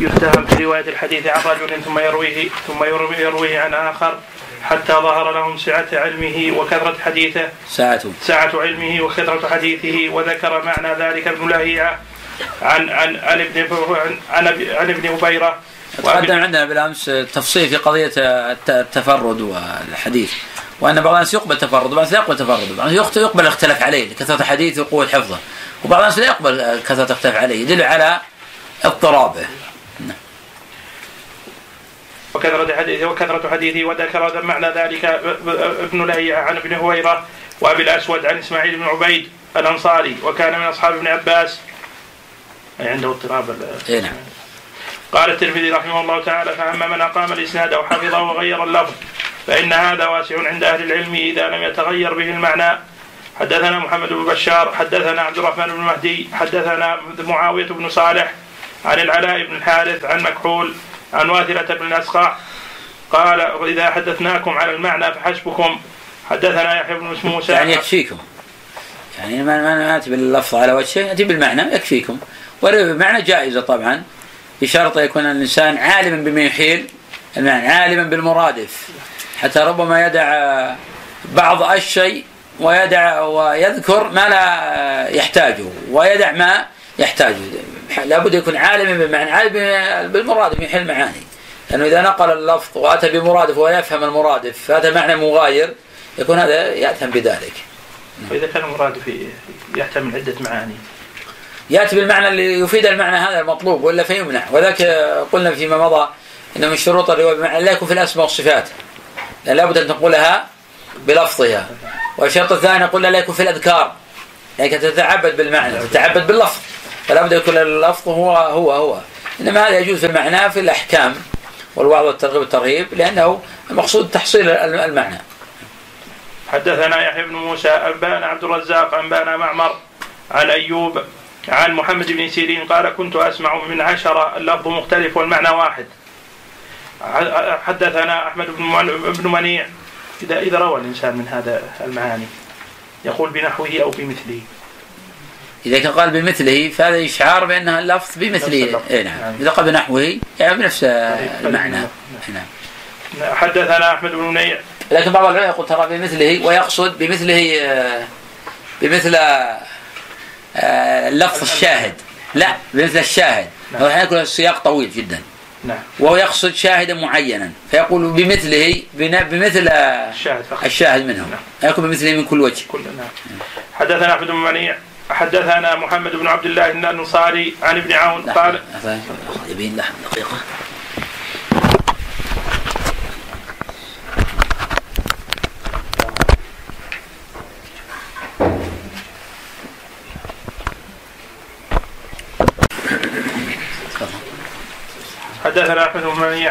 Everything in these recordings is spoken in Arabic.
يتهم في رواية الحديث عن رجل ثم يرويه ثم يرويه عن آخر حتى ظهر لهم سعة علمه وكثرة حديثه. سعة. سعة علمه وكثرة حديثه وذكر معنى ذلك ابن لهيعة عن عن عن ابن عن, عن ابن هبيرة تقدم عندنا بالأمس تفصيل في قضية التفرد والحديث وأن بعض الناس يقبل تفرد وبعض الناس لا يقبل تفرد. بعض الناس يقبل الاختلاف عليه لكثرة حديثه وقوة حفظه. وبعض الناس لا يقبل كثرة الاختلاف عليه يدل على اضطرابه. وكثرة حديثه وكثرة حديثه وذكر معنى ذلك ابن لهيعة عن ابن هويرة وأبي الأسود عن إسماعيل بن عبيد الأنصاري وكان من أصحاب ابن عباس. أي عنده اضطراب اي نعم. قال الترمذي رحمه الله تعالى فأما من أقام الإسناد أو حفظه وغير اللفظ فإن هذا واسع عند أهل العلم إذا لم يتغير به المعنى. حدثنا محمد بن بشار حدثنا عبد الرحمن بن مهدي حدثنا معاوية بن صالح عن العلاء بن الحارث عن مكحول عن واثلة بن الأسقع قال إذا حدثناكم على المعنى فحسبكم. حدثنا يحيى بن موسى. يعني يكفيكم. يعني ما ما ناتي باللفظ على وجهه ياتي بالمعنى يكفيكم. والمعنى جائزة طبعا بشرط يكون الإنسان عالما بما يحيل المعنى عالما بالمرادف. حتى ربما يدع بعض الشيء ويدع ويذكر ما لا يحتاجه ويدع ما يحتاجه لابد يكون عالما بمعنى عالم بالمرادف يحل معاني. لأنه إذا نقل اللفظ وأتى بمرادف ويفهم المرادف فهذا معنى مغاير يكون هذا يأثم بذلك. وإذا كان المرادف يحتمل عدة معاني. يأتي بالمعنى اللي يفيد المعنى هذا المطلوب ولا فيمنع وذاك قلنا فيما مضى ان من شروط الروايه بمعنى لا يكون في الأسماء والصفات. لأن لابد أن تقولها بلفظها. والشرط الثاني قلنا لا يكون في الأذكار. لانك يعني تتعبد بالمعنى تتعبد باللفظ. فلا بد يكون اللفظ هو هو هو. إنما هذا يجوز في المعنى في الأحكام والوعظ والترغيب والترهيب لأنه المقصود تحصيل المعنى. حدثنا يحيى بن موسى أنبأنا عبد الرزاق أنبأنا معمر عن أيوب عن محمد بن سيرين قال كنت أسمع من عشرة اللفظ مختلف والمعنى واحد. حدثنا أحمد بن منيع. إذا إذا روى الإنسان من هذا المعاني يقول بنحوه أو بمثله. إذا كان قال بمثله فهذا إشعار بأن اللفظ بمثله. إيه نعم. يعني. إذا قال بنحوه يعني بنفس المعنى. نعم. حدثنا أحمد بن منيع. لكن بعض العلماء يقول ترى بمثله ويقصد بمثله آه، بمثل اللفظ الشاهد. لا بمثل الشاهد. نعم. أحيانا يكون السياق طويل جدا. نعم. وهو يقصد شاهدا معينا. فيقول بمثله بمثل الشاهد, الشاهد منه نعم. يكون بمثله من كل وجه. كل نعم. حدثنا أحمد بن منيع. حدثنا محمد بن عبد الله الانصاري عن ابن عون قال يبين دقيقة. حدثنا أحمد بن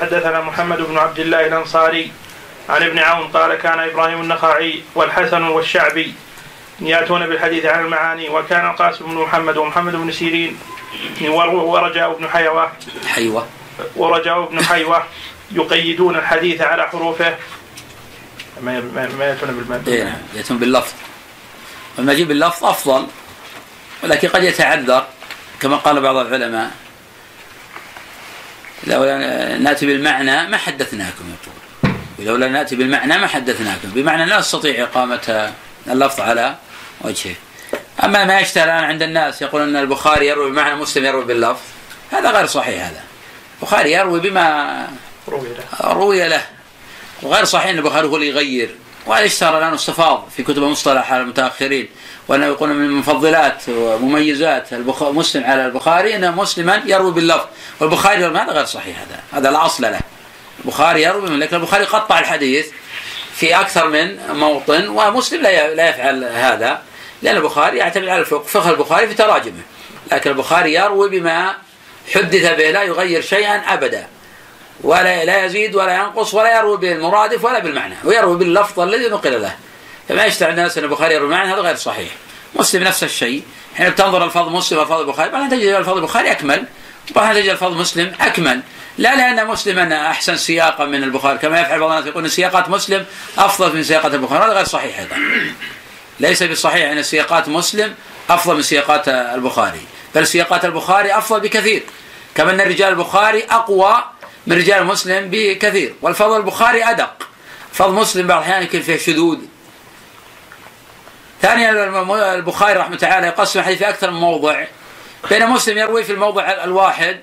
حدثنا محمد بن عبد الله الأنصاري عن ابن عون قال كان إبراهيم النخعي والحسن والشعبي يأتون بالحديث عن المعاني وكان القاسم بن محمد ومحمد بن سيرين ورجاء بن حيوة. حيوة. ورجاء بن حيوة يقيدون الحديث على حروفه. ما ما يأتون بالمادة إيه يأتون باللفظ. والمجيء باللفظ أفضل ولكن قد يتعذر كما قال بعض العلماء. لولا نأتي بالمعنى ما حدثناكم يقول ولولا نأتي بالمعنى ما حدثناكم. بمعنى لا نستطيع إقامة اللفظ على وجهه. أما ما يشتهر الآن عند الناس يقول أن البخاري يروي بمعنى مسلم يروي باللفظ هذا غير صحيح هذا. البخاري يروي بما روي له. روي له. وغير صحيح أن البخاري هو اللي يغير. وهذا اشتهر الآن استفاض في كتب المصطلح على المتأخرين وأنه يقول من مفضلات ومميزات مسلم على البخاري ان مسلما يروي باللفظ. والبخاري هذا غير صحيح هذا هذا لا أصل له. البخاري يروي لكن البخاري قطع الحديث في أكثر من موطن ومسلم لا يفعل هذا. لأن البخاري يعتمد على الفقه. فقه البخاري في تراجمه. لكن البخاري يروي بما حدث به لا يغير شيئا ابدا. ولا لا يزيد ولا ينقص ولا يروي بالمرادف ولا بالمعنى. ويروي باللفظ الذي نقل له. فما يشتع الناس أن البخاري يروي معنى هذا غير صحيح. مسلم نفس الشيء. حين بتنظر الفاظ مسلم والفاظ البخاري. بعدين تجد الفاظ البخاري أكمل. وبعدين تجد الفاظ مسلم أكمل. لا لأن مسلما أحسن سياقا من البخاري. كما يفعل بعض الناس يقول سياقات مسلم أفضل من سياقات البخاري. هذا غير صحيح أيضا. ليس بالصحيح أن سياقات مسلم أفضل من سياقات البخاري بل سياقات البخاري أفضل بكثير. كما أن رجال البخاري أقوى من رجال مسلم بكثير والفضل البخاري أدق. فضل مسلم بعض الأحيان يكون فيه شذوذ. ثانيا البخاري رحمه تعالى يقسم الحديث في أكثر من موضع. بين مسلم يروي في الموضع الواحد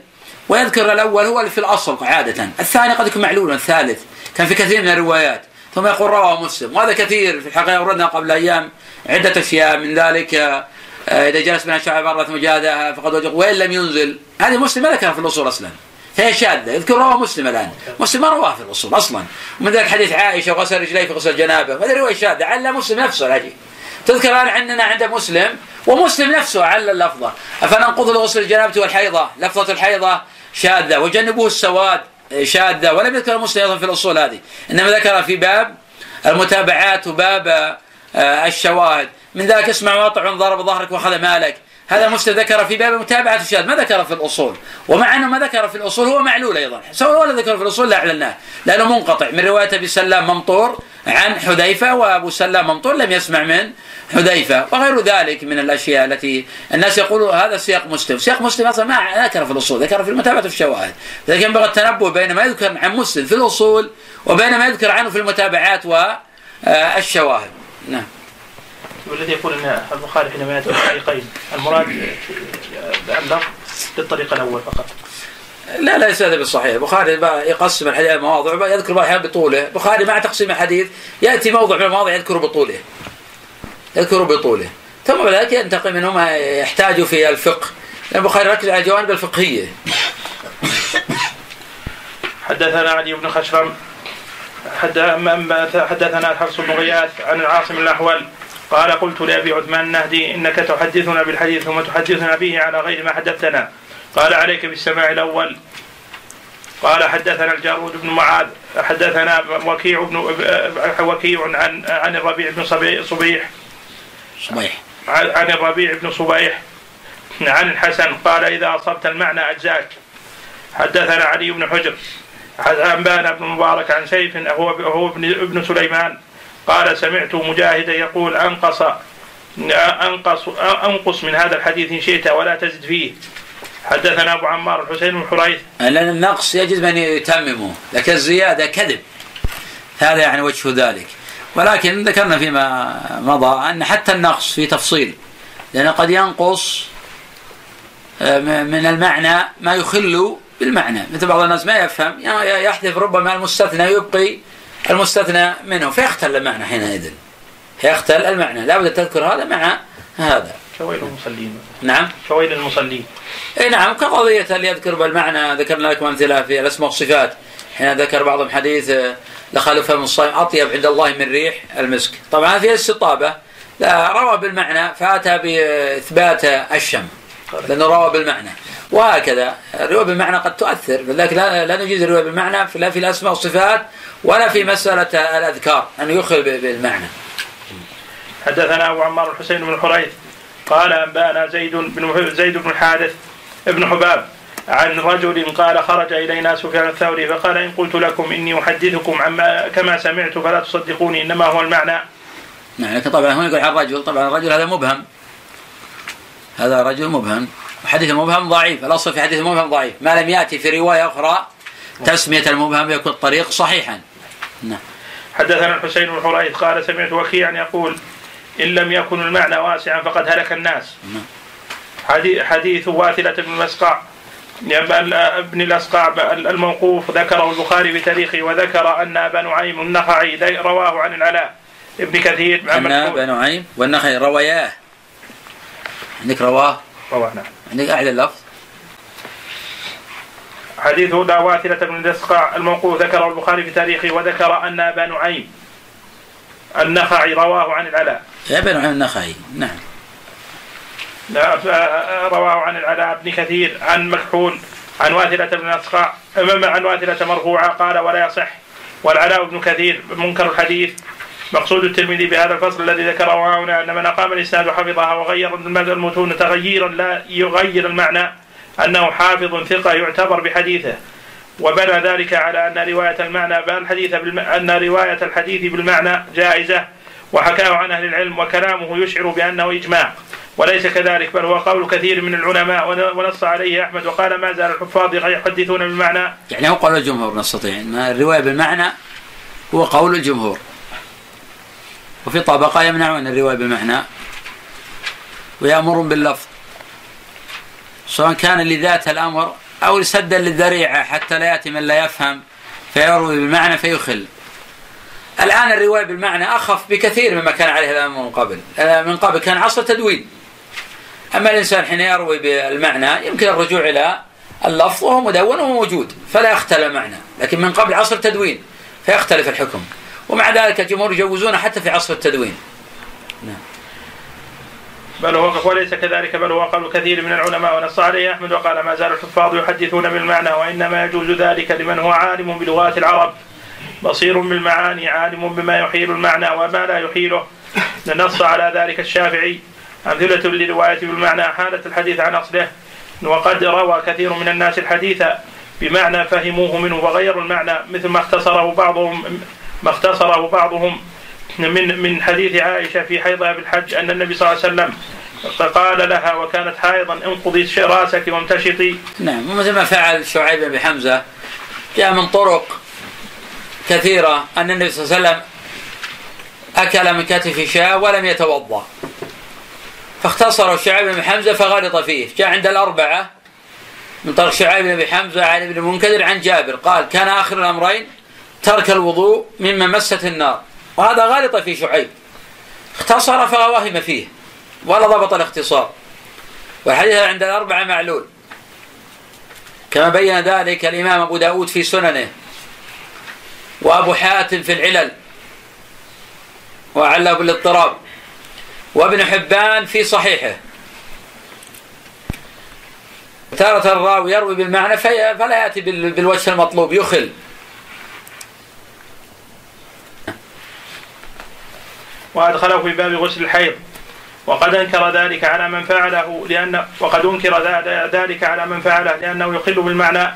ويذكر الأول هو اللي في الأصل عادة. الثاني قد يكون معلولا الثالث. كان في كثير من الروايات. ثم يقول رواه مسلم. وهذا كثير في الحقيقة وردنا قبل أيام عدة أشياء. من ذلك آه، إذا جلس بين الشعب مرة ثم فقد وجد وإن لم ينزل. هذه مسلم ما ذكرها في الأصول أصلا. فهي شاذة. يذكر رواه مسلم الآن. مسلم ما رواه في الأصول أصلا. ومن ذلك حديث عائشة وغسل رجليه في غسل جنابه. هذه رواية شاذة. على مسلم نفسه العجيب تذكر الآن عندنا عند مسلم ومسلم نفسه علل اللفظة. أفننقض لغسل الجنابة والحيضة؟ لفظة الحيضة شاذة. وجنبوه السواد. شاذة ولم يذكر مسلم أيضا في الأصول هذه. إنما ذكر في باب المتابعات وباب آه، الشواهد. من ذلك اسمع واطع ضرب ظهرك وأخذ مالك. هذا مسلم ذكر في باب متابعة الشاهد ما ذكر في الأصول. ومع أنه ما ذكر في الأصول هو معلول أيضا. سواء ولا ذكر في الأصول لا أعلناه. لأنه منقطع. من رواية أبي سلام ممطور عن حذيفة وأبو سلام ممطور لم يسمع من حذيفة. وغير ذلك من الأشياء التي الناس يقولوا هذا سياق مسلم. سياق مسلم أصلا ما ذكر في الأصول ذكر في المتابعة في الشواهد. لكن ينبغي التنبؤ بين ما يذكر عن مسلم في الأصول وبين ما يذكر عنه في المتابعات والشواهد. نعم. والذي يقول إن البخاري حينما يأتي بالطريقين المراد اللفظ للطريق الأول فقط. لا لا ليس هذا بالصحيح البخاري يقسم الحديث مواضع يذكر بعض الاحيان بطوله. البخاري مع تقسيم الحديث يأتي موضع من المواضع يذكر بطوله. يذكر بطوله. ثم بعد ذلك ينتقل منه ما يحتاج في الفقه. البخاري ركز على الجوانب الفقهية. حدثنا علي بن خشرم حدثنا حفص بن غياث عن العاصم الأحول قال قلت لأبي عثمان النهدي إنك تحدثنا بالحديث ثم تحدثنا به على غير ما حدثتنا. قال عليك بالسماع الأول. قال حدثنا الجارود بن معاذ حدثنا وكيع بن وكيع عن عن الربيع بن صبيح. صبيح. عن الربيع بن صبيح. عن الحسن قال إذا أصبت المعنى أجزاك. حدثنا علي بن حجر أنبانا بن مبارك عن سيف هو هو ابن سليمان. قال سمعت مجاهدا يقول أنقص أنقص أنقص من هذا الحديث إن شئت ولا تزد فيه. حدثنا أبو عمار الحسين بن حريث. لأن النقص يجب ان يتممه لكن الزيادة كذب. هذا يعني وجه ذلك. ولكن ذكرنا فيما مضى أن حتى النقص في تفصيل لأنه قد ينقص آه، من المعنى ما يخل بالمعنى. مثل بعض الناس ما يفهم يحذف ربما المستثنى يبقي المستثنى منه فيختل المعنى حينئذ. فيختل المعنى لابد تذكر هذا مع هذا. كويل المصلين. نعم. كويل المصلين. إي نعم كقضية اللي يذكر بالمعنى ذكرنا لكم أمثلة في الأسماء والصفات. حين ذكر بعضهم حديث لخلف فم الصائم أطيب عند الله من ريح المسك. طبعا في استطابه لا روى بالمعنى فأتى بإثبات الشم لأنه روى بالمعنى. وهكذا. الرواية بالمعنى قد تؤثر لذلك لا, لا نجيز الرواية بالمعنى لا في الأسماء والصفات ولا في مسألة الأذكار أن يخل بالمعنى. حدثنا أبو عمار الحسين بن الحريث قال أنبأنا زيد بن زيد بن الحارث ابن حباب عن رجل قال خرج إلينا سفيان الثوري فقال إن قلت لكم إني أحدثكم عما كما سمعت فلا تصدقوني إنما هو المعنى. نعم طبعا هنا يقول عن الرجل طبعا الرجل هذا مبهم. هذا رجل مبهم. حديث المبهم ضعيف الأصل في حديث المبهم ضعيف. ما لم يأتي في رواية أخرى تسمية المبهم يكون الطريق صحيحا. نعم. حدثنا الحسين بن حريث قال سمعت وكيعا يقول إن لم يكن المعنى واسعا فقد هلك الناس. نعم. حديث واثلة بن المسقع ابن الأسقع الموقوف ذكره البخاري بتاريخه وذكر أن أبا نعيم النخعي رواه عن العلاء ابن كثير. أن أبا نعيم والنخعي رواياه عندك رواه. رواه نعم. عندك أعلى اللفظ؟ حديث لا واثلة بن الأسقع الموقوف ذكره البخاري في تاريخه وذكر أن أبا نعيم النخعي رواه عن العلاء. أبا نعيم النخعي نعم. رواه عن العلاء بن كثير عن مكحول عن واثلة بن الأسقع عن واثلة مرفوعة قال ولا يصح. والعلاء بن كثير منكر الحديث. مقصود الترمذي بهذا الفصل الذي ذكره هنا أن من أقام الإسناد وحفظها وغير المتون تغييرا لا يغير المعنى أنه حافظ ثقة يعتبر بحديثه. وبنى ذلك على أن رواية المعنى الحديث. أن رواية الحديث بالمعنى جائزة وحكاه عن أهل العلم وكلامه يشعر بأنه إجماع. وليس كذلك بل هو قول كثير من العلماء ونص عليه أحمد وقال ما زال الحفاظ يحدثون بالمعنى. يعني هو قول الجمهور نستطيع أن الرواية بالمعنى هو قول الجمهور. وفي طبقة يمنعون الرواية بالمعنى ويأمرون باللفظ سواء كان لذات الأمر أو سدا للذريعة حتى لا يأتي من لا يفهم فيروي بالمعنى فيخل. الآن الرواية بالمعنى أخف بكثير مما كان عليه الأمر من قبل من قبل كان عصر تدوين. أما الإنسان حين يروي بالمعنى يمكن الرجوع إلى اللفظ وهو مدون وهو موجود فلا يختل المعنى لكن من قبل عصر تدوين فيختلف الحكم. ومع ذلك الجمهور يجوزونه حتى في عصر التدوين. نعم. بل هو وليس كذلك بل هو قول كثير من العلماء ونص عليه أحمد وقال ما زال الحفاظ يحدثون بالمعنى وإنما يجوز ذلك لمن هو عالم بلغات العرب. بصير بالمعاني عالم بما يحيل المعنى وما لا يحيله. نص على ذلك الشافعي. أمثلة للرواية بالمعنى حالة الحديث عن أصله وقد روى كثير من الناس الحديث بمعنى فهموه منه وغيروا المعنى مثل ما اختصره بعضهم ما اختصره بعضهم من من حديث عائشة في حيضها بالحج أن النبي صلى الله عليه وسلم قال لها وكانت حائضا انقضي رأسك وامتشطي نعم ومثل ما فعل شعيب بن حمزة. جاء من طرق كثيرة أن النبي صلى الله عليه وسلم أكل من كتف شاة ولم يتوضأ. فاختصر شعيب بن حمزة فغلط فيه. جاء عند الأربعة من طريق شعيب بن حمزة عن ابن المنكدر عن جابر. قال كان آخر الأمرين ترك الوضوء مما مست النار. وهذا غالط في شعيب. اختصر فوهم فيه ولا ضبط الاختصار. والحديث عند الأربعة معلول. كما بين ذلك الإمام أبو داود في سننه وأبو حاتم في العلل وعله بالاضطراب وابن حبان في صحيحه. تارة الراوي يروي بالمعنى فلا يأتي بالوجه المطلوب يخل. وأدخله في باب غسل الحيض. وقد أنكر ذلك على من فعله لأن وقد أنكر ذلك على من فعله لأنه يخل بالمعنى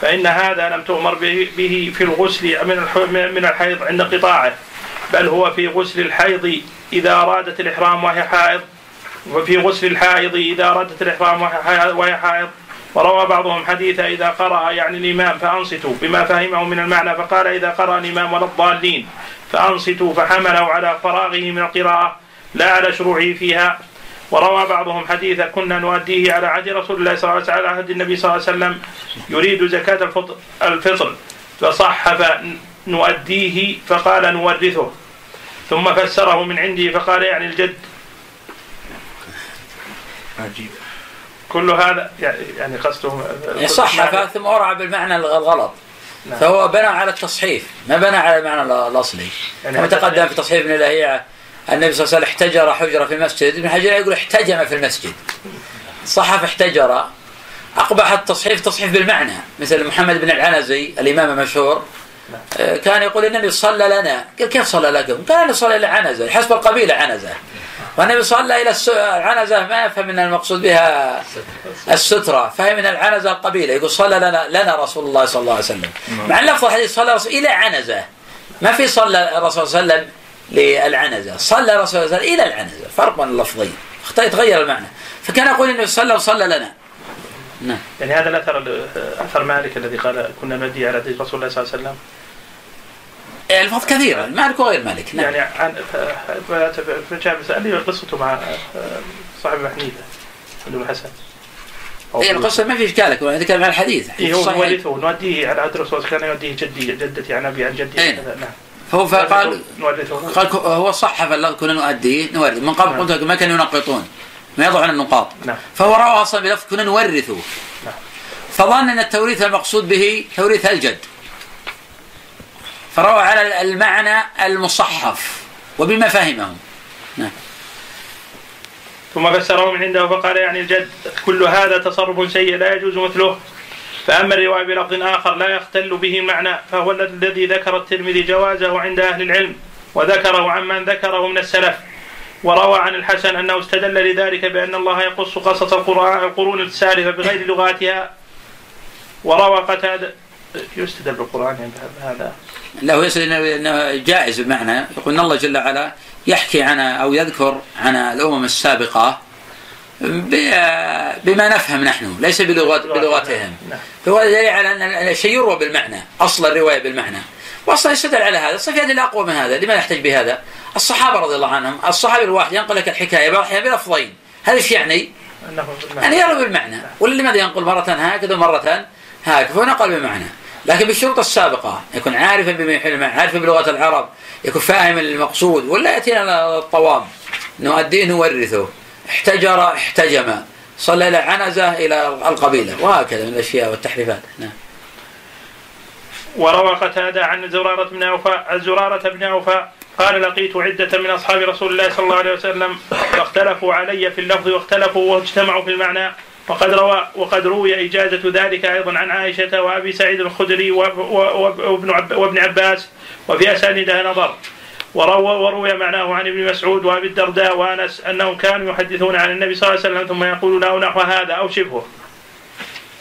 فإن هذا لم تؤمر به في الغسل من من الحيض عند قطاعه بل هو في غسل الحيض إذا أرادت الإحرام وهي حائض وفي غسل الحائض إذا أرادت الإحرام وهي حائض. وروى بعضهم حديث إذا قرأ يعني الإمام فأنصتوا بما فهمه من المعنى فقال إذا قرأ الإمام ولا الضالين. فأنصتوا فحمله على فراغه من القراءة لا على شروعه فيها. وروى بعضهم حديثا كنا نؤديه على عهد رسول الله صلى الله عليه وسلم على عهد النبي صلى الله عليه وسلم يريد زكاة الفطر, الفطر. فصحف نؤديه فقال نورثه. ثم فسره من عنده فقال يعني الجد. عجيب. كل هذا يعني قصده صحف ثم ورع بالمعنى الغلط. نعم. فهو بنى على التصحيف ما بنى على المعنى الأصلي يعني كما تقدم في تصحيف ابن الاهيعه النبي صلى الله عليه وسلم احتجر حجرة في المسجد ابن حجر يقول احتجم في المسجد صحف احتجر أقبح التصحيف تصحيف بالمعنى مثل محمد بن العنزي الإمام المشهور نعم. آه، كان يقول النبي صلى لنا كيف صلى لكم؟ قال صلى إلى عنزه حسب القبيلة عنزة والنبي صلى إلى العنزة ما يفهم إن المقصود بها السترة. فهم من العنزة القبيله يقول صلى لنا لنا رسول الله صلى الله عليه وسلم. نعم. مع اللفظ الحديث صلى رسول إلى عنزة. ما في صلى الرسول صلى الله عليه وسلم للعنزة. صلى الرسول صلى الله عليه وسلم إلى العنزة. فرق بين اللفظين. يتغير المعنى. فكان يقول النبي صلى وصلى لنا. نعم. يعني هذا الأثر أثر مالك الذي قال كنا ندي على رسول الله صلى الله عليه وسلم. الفاظ كثيرة. مالك وغير مالك نعم. يعني عن فجاء سألني قصته مع صاحب حنيفه بن الحسن. اي القصة ما في اشكالك وأنا اتكلم عن الحديث. إيه هو نورثه نوديه على عهد الرسول كان يوديه جدي جدتي عن أبي عن جدي. إيه. نعم. هو فقال قال هو صح كنا نؤديه نورث من قبل نعم. قلت ما كانوا ينقطون. ما يضعون النقاط. نعم. فهو روى أصلا بلفظ كنا نورثه. نعم. فظن أن التوريث المقصود به توريث الجد. فروى على المعنى المصحف وبما فهمه نعم. ثم فسره من عنده فقال يعني الجد كل هذا تصرف سيء لا يجوز مثله. فأما الرواية بلفظ آخر لا يختل به المعنى فهو الذي ذكر الترمذي جوازه عند أهل العلم وذكره عمن ذكره من السلف. وروى عن الحسن أنه استدل لذلك بأن الله يقص قصص القرون السالفة بغير لغاتها. وروى قتادة يستدل بالقرآن يعني هذا. لا هو يسأل انه جائز بمعنى يقول إن الله جل وعلا يحكي عن أو يذكر عن الأمم السابقة بما نفهم نحن ليس بلغة بلغتهم. نعم. فهو دليل على أن الشيء يروى بالمعنى أصل الرواية بالمعنى. وأصلا يستدل على هذا. صفي أدلة أقوى من هذا. لما نحتاج بهذا؟ الصحابة رضي الله عنهم الصحابي الواحد ينقل لك الحكاية بعض الأحيان بلفظين. هذا إيش يعني؟ يعني يروي بالمعنى. ولا لماذا ينقل مرة هكذا ومرة هكذا؟ فهو نقل بالمعنى. لكن بالشروط السابقة يكون عارفا بما يحل عارفا بلغة العرب يكون فاهم المقصود ولا يأتينا الطوام. أنه الدين يورثه احتجر احتجم. صلى إلى عنزة إلى القبيلة. وهكذا من الأشياء والتحريفات. نعم. وروى قتادة عن زرارة بن أوفاء زرارة بن أوفاء قال لقيت عدة من أصحاب رسول الله صلى الله عليه وسلم فاختلفوا علي في اللفظ واختلفوا واجتمعوا في المعنى وقد روى وقد روي إجازة ذلك أيضا عن عائشة وأبي سعيد الخدري وابن وابن عباس وفي أسانيدها نظر. وروى وروي معناه عن ابن مسعود وأبي الدرداء وأنس أنهم كانوا يحدثون عن النبي صلى الله عليه وسلم ثم يقولون أو نحو هذا أو شبهه.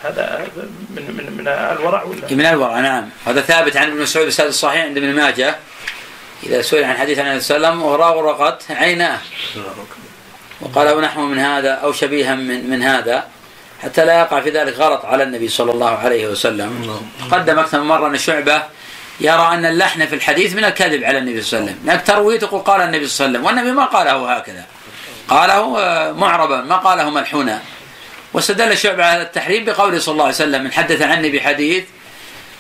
هذا من من من الورع ولا؟ من الورع نعم. هذا ثابت عن ابن مسعود السادس الصحيح عند ابن ماجه. إذا سئل عن حديث النبي صلى الله عليه وسلم وراغرقت عيناه. وقال أو نحو من هذا أو شبيها من من هذا. حتى لا يقع في ذلك غلط على النبي صلى الله عليه وسلم. قدم أكثر من مرة أن شعبة يرى أن اللحن في الحديث من الكذب على النبي صلى الله عليه وسلم. لأنك تروي تقول قال النبي صلى الله عليه وسلم. والنبي ما قاله هكذا. قاله آه، معربا ما قاله ملحونا. واستدل الشعب على التحريم بقوله صلى الله عليه وسلم من حدث عني بحديث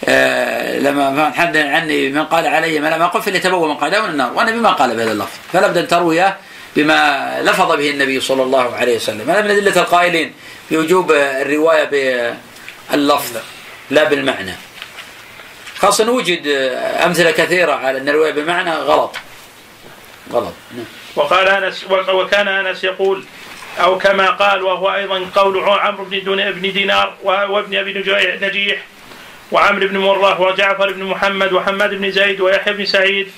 آه لما حدث عني من قال علي ما لم أقل فليتبوأ من قاله من النار. والنبي ما قال بهذا اللفظ. فلا بد أن ترويه بما لفظ به النبي صلى الله عليه وسلم. هذا من أدلة القائلين. بوجوب الرواية باللفظ لا بالمعنى خاصة وجد أمثلة كثيرة على أن الرواية بمعنى غلط غلط نعم. وقال أنس وكان أنس يقول أو كما قال وهو أيضا قول عمرو بن بن دينار وابن أبي نجيح وعمرو بن مرة وجعفر بن محمد وحماد بن زيد ويحيى بن سعيد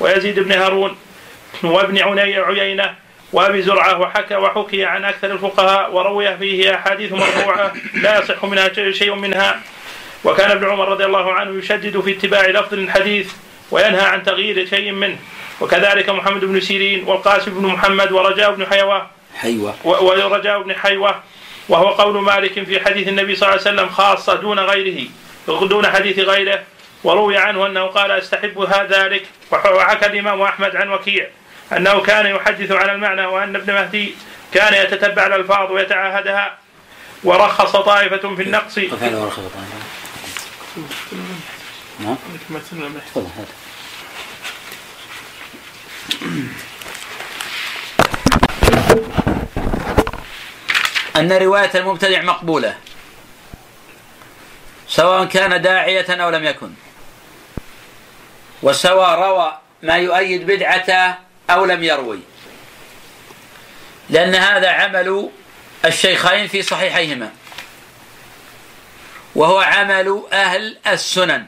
ويزيد بن هارون وابن عيينة وأبي زرعة وحكى وحكي عن أكثر الفقهاء وروي فيه أحاديث مرفوعة لا يصح منها شيء منها. وكان ابن عمر رضي الله عنه يشدد في اتباع لفظ الحديث وينهى عن تغيير شيء منه. وكذلك محمد بن سيرين والقاسم بن محمد ورجاء بن حيوة حيوة. ورجاء بن حيوة. وهو قول مالك في حديث النبي صلى الله عليه وسلم خاصة دون غيره دون حديث غيره. وروي عنه أنه قال أستحب ذلك. وحكى الإمام أحمد عن وكيع. أنه كان يحدث على المعنى وأن ابن مهدي كان يتتبع الألفاظ ويتعاهدها ورخص طائفة في النقص. ورخص طائفة. نعم. أن رواية المبتدع مقبولة سواء كان داعية أو لم يكن وسواء روى ما يؤيد بدعته أو لم يروي. لأن هذا عمل الشيخين في صحيحيهما. وهو عمل أهل السنن.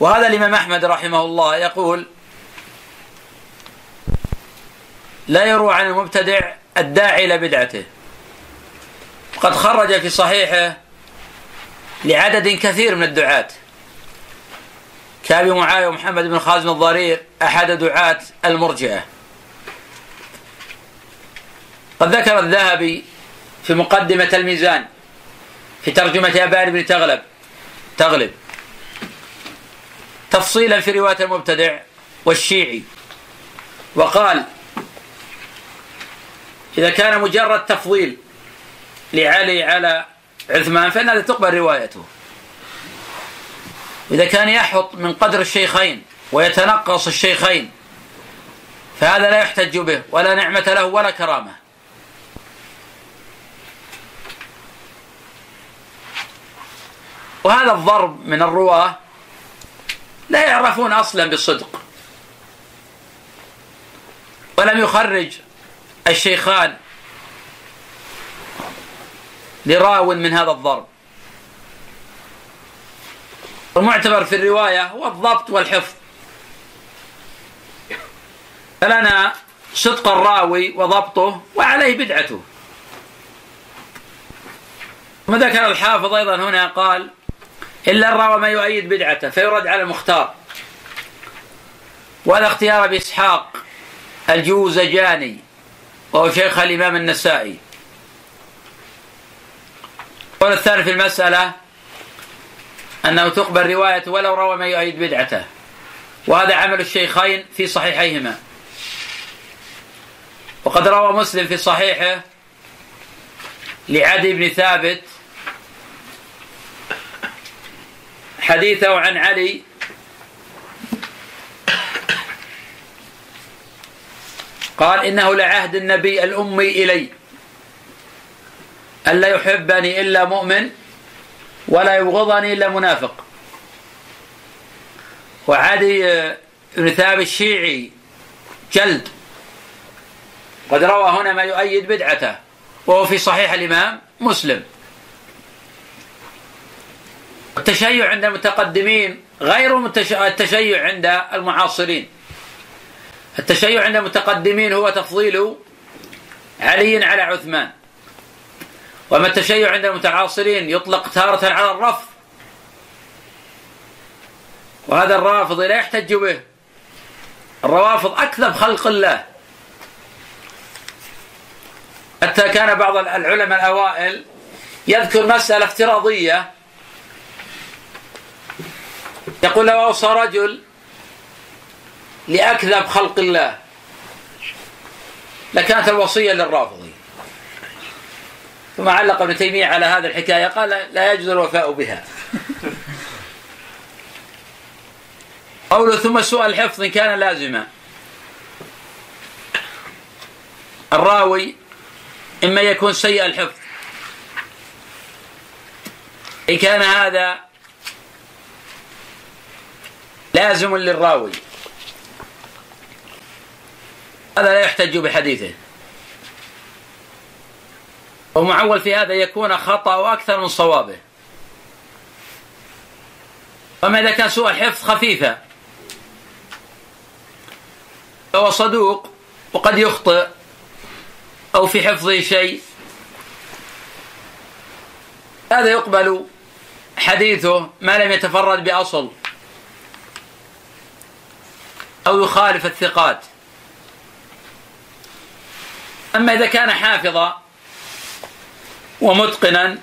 وهذا الإمام أحمد رحمه الله يقول لا يروى عن المبتدع الداعي إلى بدعته. قد خرج في صحيحه لعدد كثير من الدعاة. كأبي معاوية ومحمد بن خازم الضرير أحد دعاة المرجئة. قد ذكر الذهبي في مقدمة الميزان في ترجمة أبان بن تغلب. تغلب. تفصيلا في رواية المبتدع والشيعي. وقال إذا كان مجرد تفضيل لعلي على عثمان فإن هذا تقبل روايته. إذا كان يحط من قدر الشيخين ويتنقص الشيخين فهذا لا يحتج به ولا نعمة له ولا كرامة. وهذا الضرب من الرواة لا يعرفون أصلا بالصدق. ولم يخرج الشيخان لراو من هذا الضرب. المعتبر في الرواية هو الضبط والحفظ. فلنا صدق الراوي وضبطه وعليه بدعته. وذكر الحافظ أيضا هنا قال إلا روى ما يؤيد بدعته فيرد على المختار. وهذا اختيار أبي إسحاق الجوزجاني وهو شيخ الإمام النسائي. القول الثاني في المسألة أنه تقبل رواية ولو روى ما يؤيد بدعته. وهذا عمل الشيخين في صحيحيهما. وقد روى مسلم في صحيحه لعدي بن ثابت حديثه عن علي قال إنه لعهد النبي الأمي إلي ألا يحبني إلا مؤمن ولا يبغضني إلا منافق. وعدي بن ثابت الشيعي جلد. قد روى هنا ما يؤيد بدعته وهو في صحيح الإمام مسلم. التشيع عند المتقدمين غير التشيع عند المعاصرين. التشيع عند المتقدمين هو تفضيل علي على عثمان. وأما التشيع عند المتعاصرين يطلق تارة على الرفض. وهذا الرافض لا يحتج به. الروافض أكذب خلق الله. حتى كان بعض العلماء الأوائل يذكر مسألة افتراضية. يقول لو أوصى رجل لأكذب خلق الله. لكانت الوصية للرافضي ثم علق ابن تيمية على هذه الحكاية قال لا يجوز الوفاء بها. قوله ثم سوء الحفظ إن كان لازما. الراوي إما يكون سيء الحفظ. إن كان هذا لازم للراوي. هذا لا يحتج بحديثه. ومعول في هذا يكون خطأ أكثر من صوابه. وما إذا كان سوء الحفظ خفيفة. فهو صدوق وقد يخطئ أو في حفظه شيء. هذا يقبل حديثه ما لم يتفرد بأصل أو يخالف الثقات. أما إذا كان حافظا ومتقنا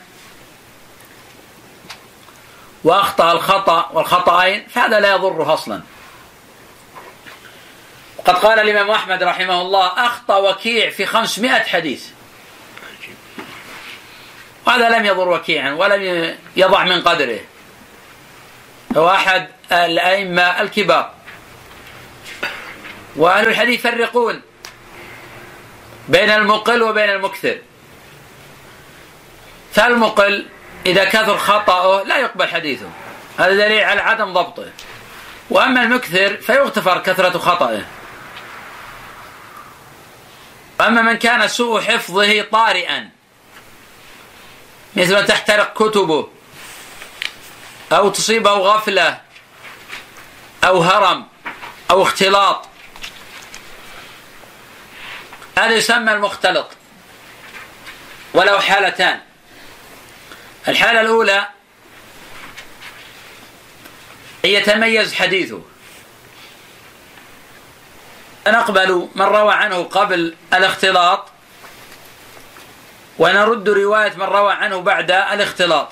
وأخطأ الخطأ والخطأين فهذا لا يضره أصلا. وقد قال الإمام أحمد رحمه الله أخطأ وكيع في خمسمائة حديث. وهذا لم يضر وكيعا ولم يضع من قدره. هو أحد الأئمة الكبار. وأهل الحديث يفرقون بين المقل وبين المكثر. فالمقل إذا كثر خطأه لا يقبل حديثه. هذا دليل على عدم ضبطه. وأما المكثر فيغتفر كثرة خطأه. أما من كان سوء حفظه طارئا مثل أن تحترق كتبه أو تصيبه غفلة أو هرم أو اختلاط. هذا يسمى المختلط. ولو حالتان. الحالة الأولى أن يتميز حديثه. نقبل من روى عنه قبل الاختلاط ونرد رواية من روى عنه بعد الاختلاط.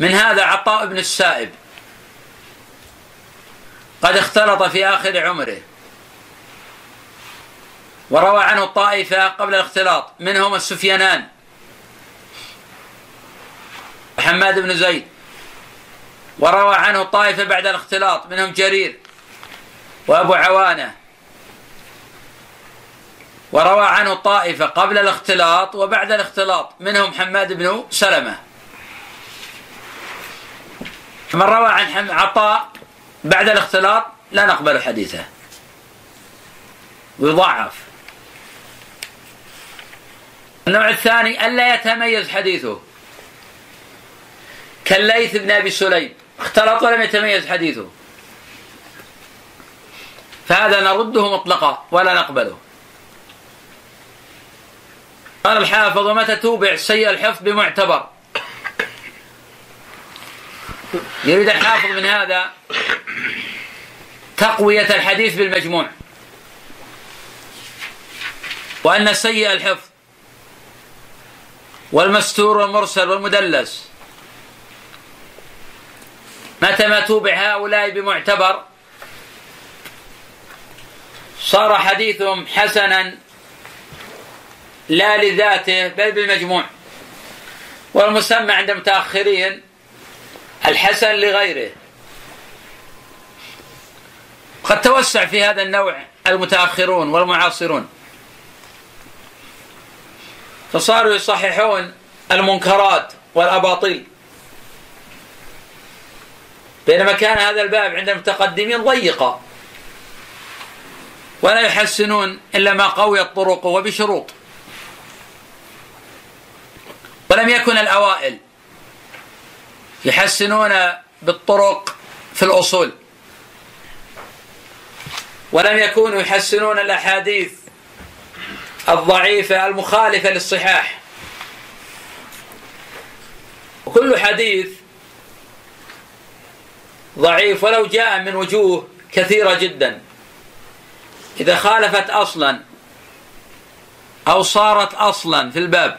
من هذا عطاء بن السائب. قد اختلط في آخر عمره. وروى عنه الطائفة قبل الاختلاط منهم السفيانان. حماد بن زيد. وروى عنه الطائفة بعد الاختلاط منهم جرير وأبو عوانة. وروى عنه الطائفة قبل الاختلاط وبعد الاختلاط منهم حماد بن سلمة. من روى عن عطاء بعد الاختلاط لا نقبل حديثه. ويضعف النوع الثاني ألا يتميز حديثه. كالليث بن أبي سليم. اختلط ولم يتميز حديثه. فهذا نرده مطلقا ولا نقبله. قال الحافظ ومتى توبع سيء الحفظ بمعتبر؟ يريد الحافظ من هذا تقوية الحديث بالمجموع. وأن سيء الحفظ والمستور والمرسل والمدلس متى ما توبع هؤلاء بمعتبر صار حديثهم حسنا لا لذاته بل بالمجموع. والمسمى عند المتأخرين الحسن لغيره. قد توسع في هذا النوع المتأخرون والمعاصرون. فصاروا يصححون المنكرات والأباطيل. بينما كان هذا الباب عند المتقدمين ضيقا ولا يحسنون إلا ما قويت طرقه وبشروط. ولم يكن الأوائل يحسنون بالطرق في الأصول. ولم يكونوا يحسنون الأحاديث الضعيفة المخالفة للصحاح. وكل حديث ضعيف ولو جاء من وجوه كثيرة جدا. إذا خالفت أصلا أو صارت أصلا في الباب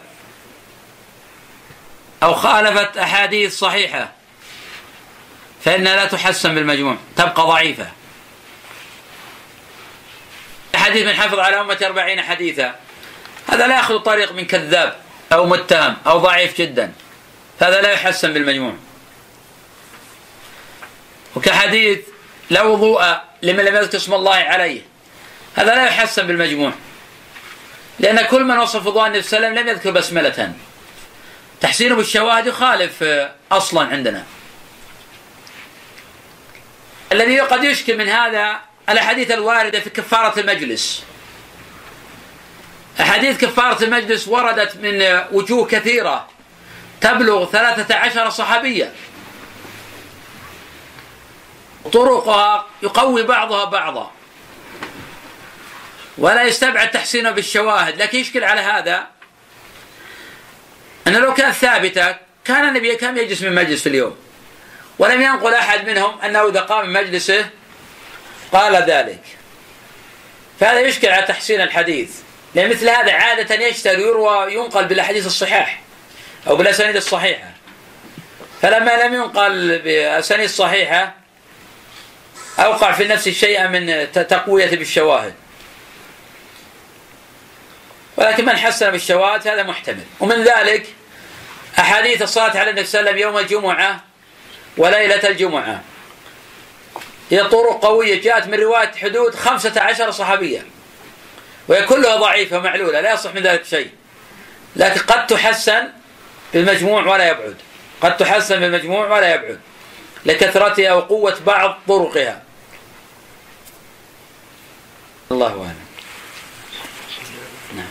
أو خالفت أحاديث صحيحة فإنها لا تحسن بالمجموع تبقى ضعيفة. حديث من حفظ على أمة أربعين حديثا هذا لا يأخذ طريق من كذاب أو متهم أو ضعيف جدا هذا لا يحسن بالمجموع. وكحديث لا وضوء لمن لم يذكر اسم الله عليه. هذا لا يحسن بالمجموع. لأن كل من وصف وضوء النبي صلى الله عليه وسلم لم يذكر بسملة. تحسينه بالشواهد يخالف أصلا عندنا. الذي قد يشكل من هذا الأحاديث الواردة في كفارة المجلس. أحاديث كفارة المجلس وردت من وجوه كثيرة. تبلغ ثلاثة عشر صحابية. طرقها يقوي بعضها بعضا. ولا يستبعد تحسينه بالشواهد. لكن يشكل على هذا أنه لو كانت ثابتة كان النبي كم يجلس من مجلس في اليوم. ولم ينقل أحد منهم أنه إذا قام من مجلسه قال ذلك. فهذا يشكل على تحسين الحديث. لأن مثل هذا عادة يشتهر يروى ينقل بالأحاديث الصحاح أو بالأسانيد الصحيحة. فلما لم ينقل بأسانيد صحيحة أوقع في نفسه شيئا من تقوية بالشواهد. ولكن من حسن بالشواهد هذا محتمل. ومن ذلك أحاديث الصلاة على النبي صلى الله عليه وسلم يوم الجمعة وليلة الجمعة. هي طرق قوية جاءت من رواية حدود خمسة عشر صحابية. وهي كلها ضعيفة معلولة لا يصح من ذلك شيء. لكن قد تحسن بالمجموع ولا يبعد. قد تحسن بالمجموع ولا يبعد لكثرتها وقوة بعض طرقها. الله أعلم. نعم.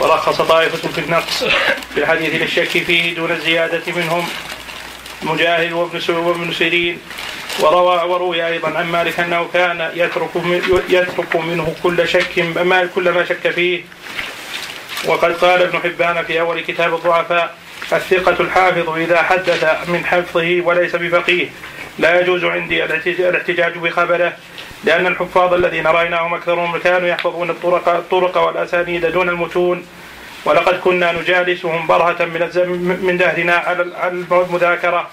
ورخص طائفة في النقص. في الحديث للشك فيه دون الزيادة منهم مجاهد وابن وابن سيرين. وروى وروي أيضا عن مالك أنه كان يترك يترك منه كل شك ما كل ما شك فيه. وقد قال ابن حبان في أول كتاب الضعفاء الثقة الحافظ إذا حدث من حفظه وليس بفقيه. لا يجوز عندي الاحتجاج بخبره لأن الحفاظ الذين رأيناهم أكثرهم كانوا يحفظون الطرق الطرق والأسانيد دون المتون. ولقد كنا نجالسهم برهة من من دهرنا على المذاكرة.